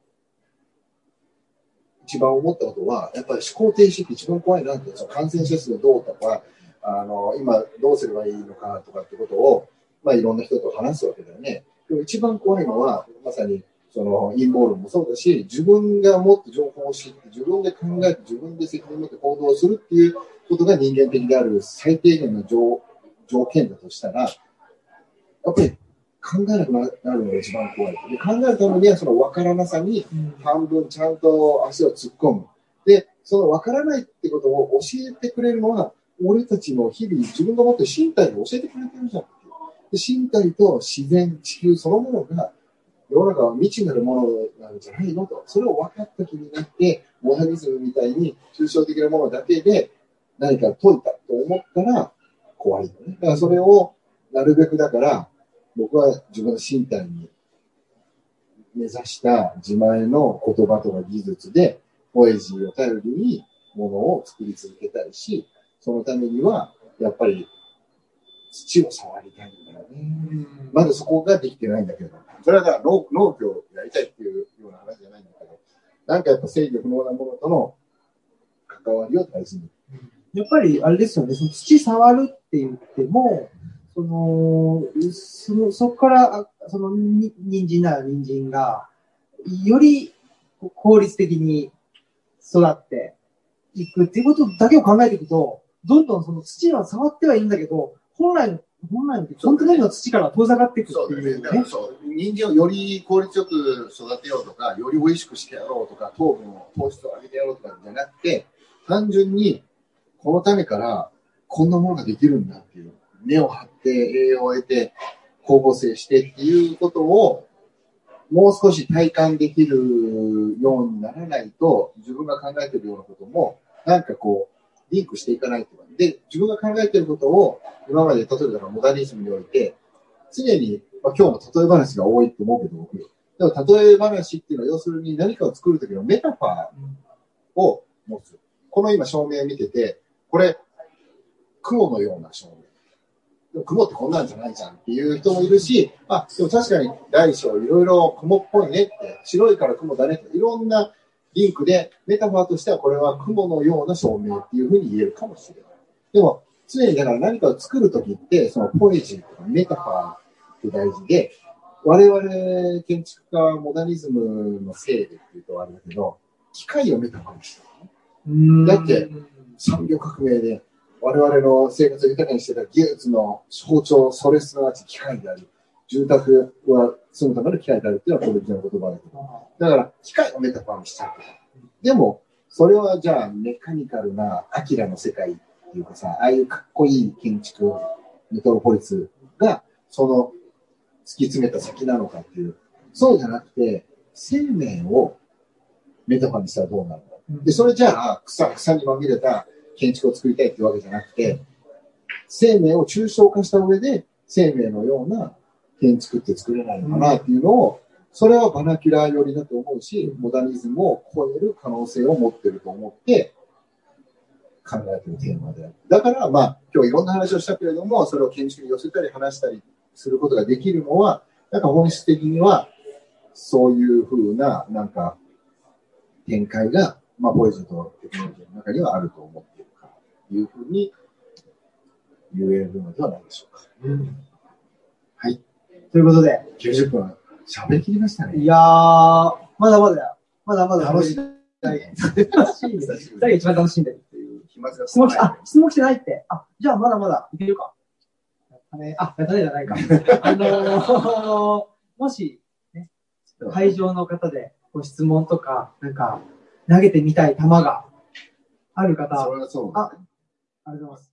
一番思ったことは、やっぱり思考停止って一番怖いなって、その感染者数どうとか、あの、今どうすればいいのかとかってことを、まあいろんな人と話すわけだよね。でも一番怖いのは、まさにその陰謀論もそうだし、自分がもっと情報を知って、自分で考えて、自分で責任を持って行動するっていうことが人間的である最低限の条条件だとしたら、やっぱり考えなくなるのが一番怖い。で考えるためにはその分からなさに半分ちゃんと足を突っ込む。で、その分からないってことを教えてくれるのは、俺たちの日々自分が持ってる身体が教えてくれてるじゃん。で身体と自然、地球そのものが世の中は未知なるものなんじゃないのと。それを分かった気になって、モダニズムみたいに抽象的なものだけで何か解いたと思ったら怖いよね。だからそれをなるべくだから、僕は自分の身体に目指した自前の言葉とか技術で、ポエジーを頼りにものを作り続けたいし、そのためには、やっぱり土を触りたいんだよね。まだそこができてないんだけど。それはだから農農業をやりたいっていうような話じゃないんだけど、なんかやっぱ制御不能なものとの関わりを大事に。やっぱりあれですよね、その土触るって言っても、その、その、そこから、その、に、人参なら人参が、より効率的に育っていくっていうことだけを考えていくと、どんどんその土は触ってはいいんだけど、本来の、本来の、本当の土から遠ざかっていくっていうね。そう、人参をより効率よく育てようとか、より美味しくしてやろうとか、糖分を、糖質を上げてやろうとかじゃなくて、単純に、この種からこんなものができるんだっていう。根を張って栄養を得て光合成してっていうことをもう少し体感できるようにならないと自分が考えてるようなこともなんかこうリンクしていかないとか。で、自分が考えてることを今まで例えばモダニズムにおいて常に、まあ、今日も例え話が多いと思うけど。でも例え話っていうのは要するに何かを作るときのメタファーを持つ。この今照明見てて、これ雲のような照明。でも雲ってこんなんじゃないじゃんっていう人もいるし、まあ、でも確かに大小いろいろ雲っぽいねって、白いから雲だねって、いろんなリンクで、メタファーとしてはこれは雲のような照明っていうふうに言えるかもしれない。でも、常にだから何かを作るときって、そのポエジーとかメタファーって大事で、我々建築家モダニズムのせいでっていうとあれだけど、機械をメタファーにした、だって、産業革命で我々の生活を豊かにしてた技術の象徴、それすなわち機械である。住宅は住むための機械であるっていうのはこれの言葉だけど。だから、機械をメタファーにしちゃう。でも、それはじゃあメカニカルなアキラの世界っていうかさ、ああいうかっこいい建築、メトロポリスが、その、突き詰めた先なのかっていう。そうじゃなくて、生命をメタファーにしたらどうなるの、で、それじゃあ、草、草にまみれた建築を作りたいっていうわけじゃなくて、生命を抽象化した上で、生命のような建築って作れないのかなっていうのを、それはバナキュラー寄りだと思うし、モダニズムを超える可能性を持ってると思って考えてるテーマである。だから、まあ、今日いろんな話をしたけれども、それを建築に寄せたり話したりすることができるのは、なんか本質的には、そういうふうな、なんか、展開が、まあ、ボイズとテクノロジーの中にはあると思っているから、いうふうに言えるのではないでしょうか。うん、はい。ということで。90分喋りきりましたね。いやー、まだまだよ。まだまだ楽しい。楽しい。誰が一番楽しんでるっていう。質問あ、質問来てないって。あ、じゃあまだまだいけるか。あ、やったねじゃないか。あのー、もし、ね、会場の方でご質問とか、なんか、投げてみたい球がある方。それはそう。あ、ありがとうございます。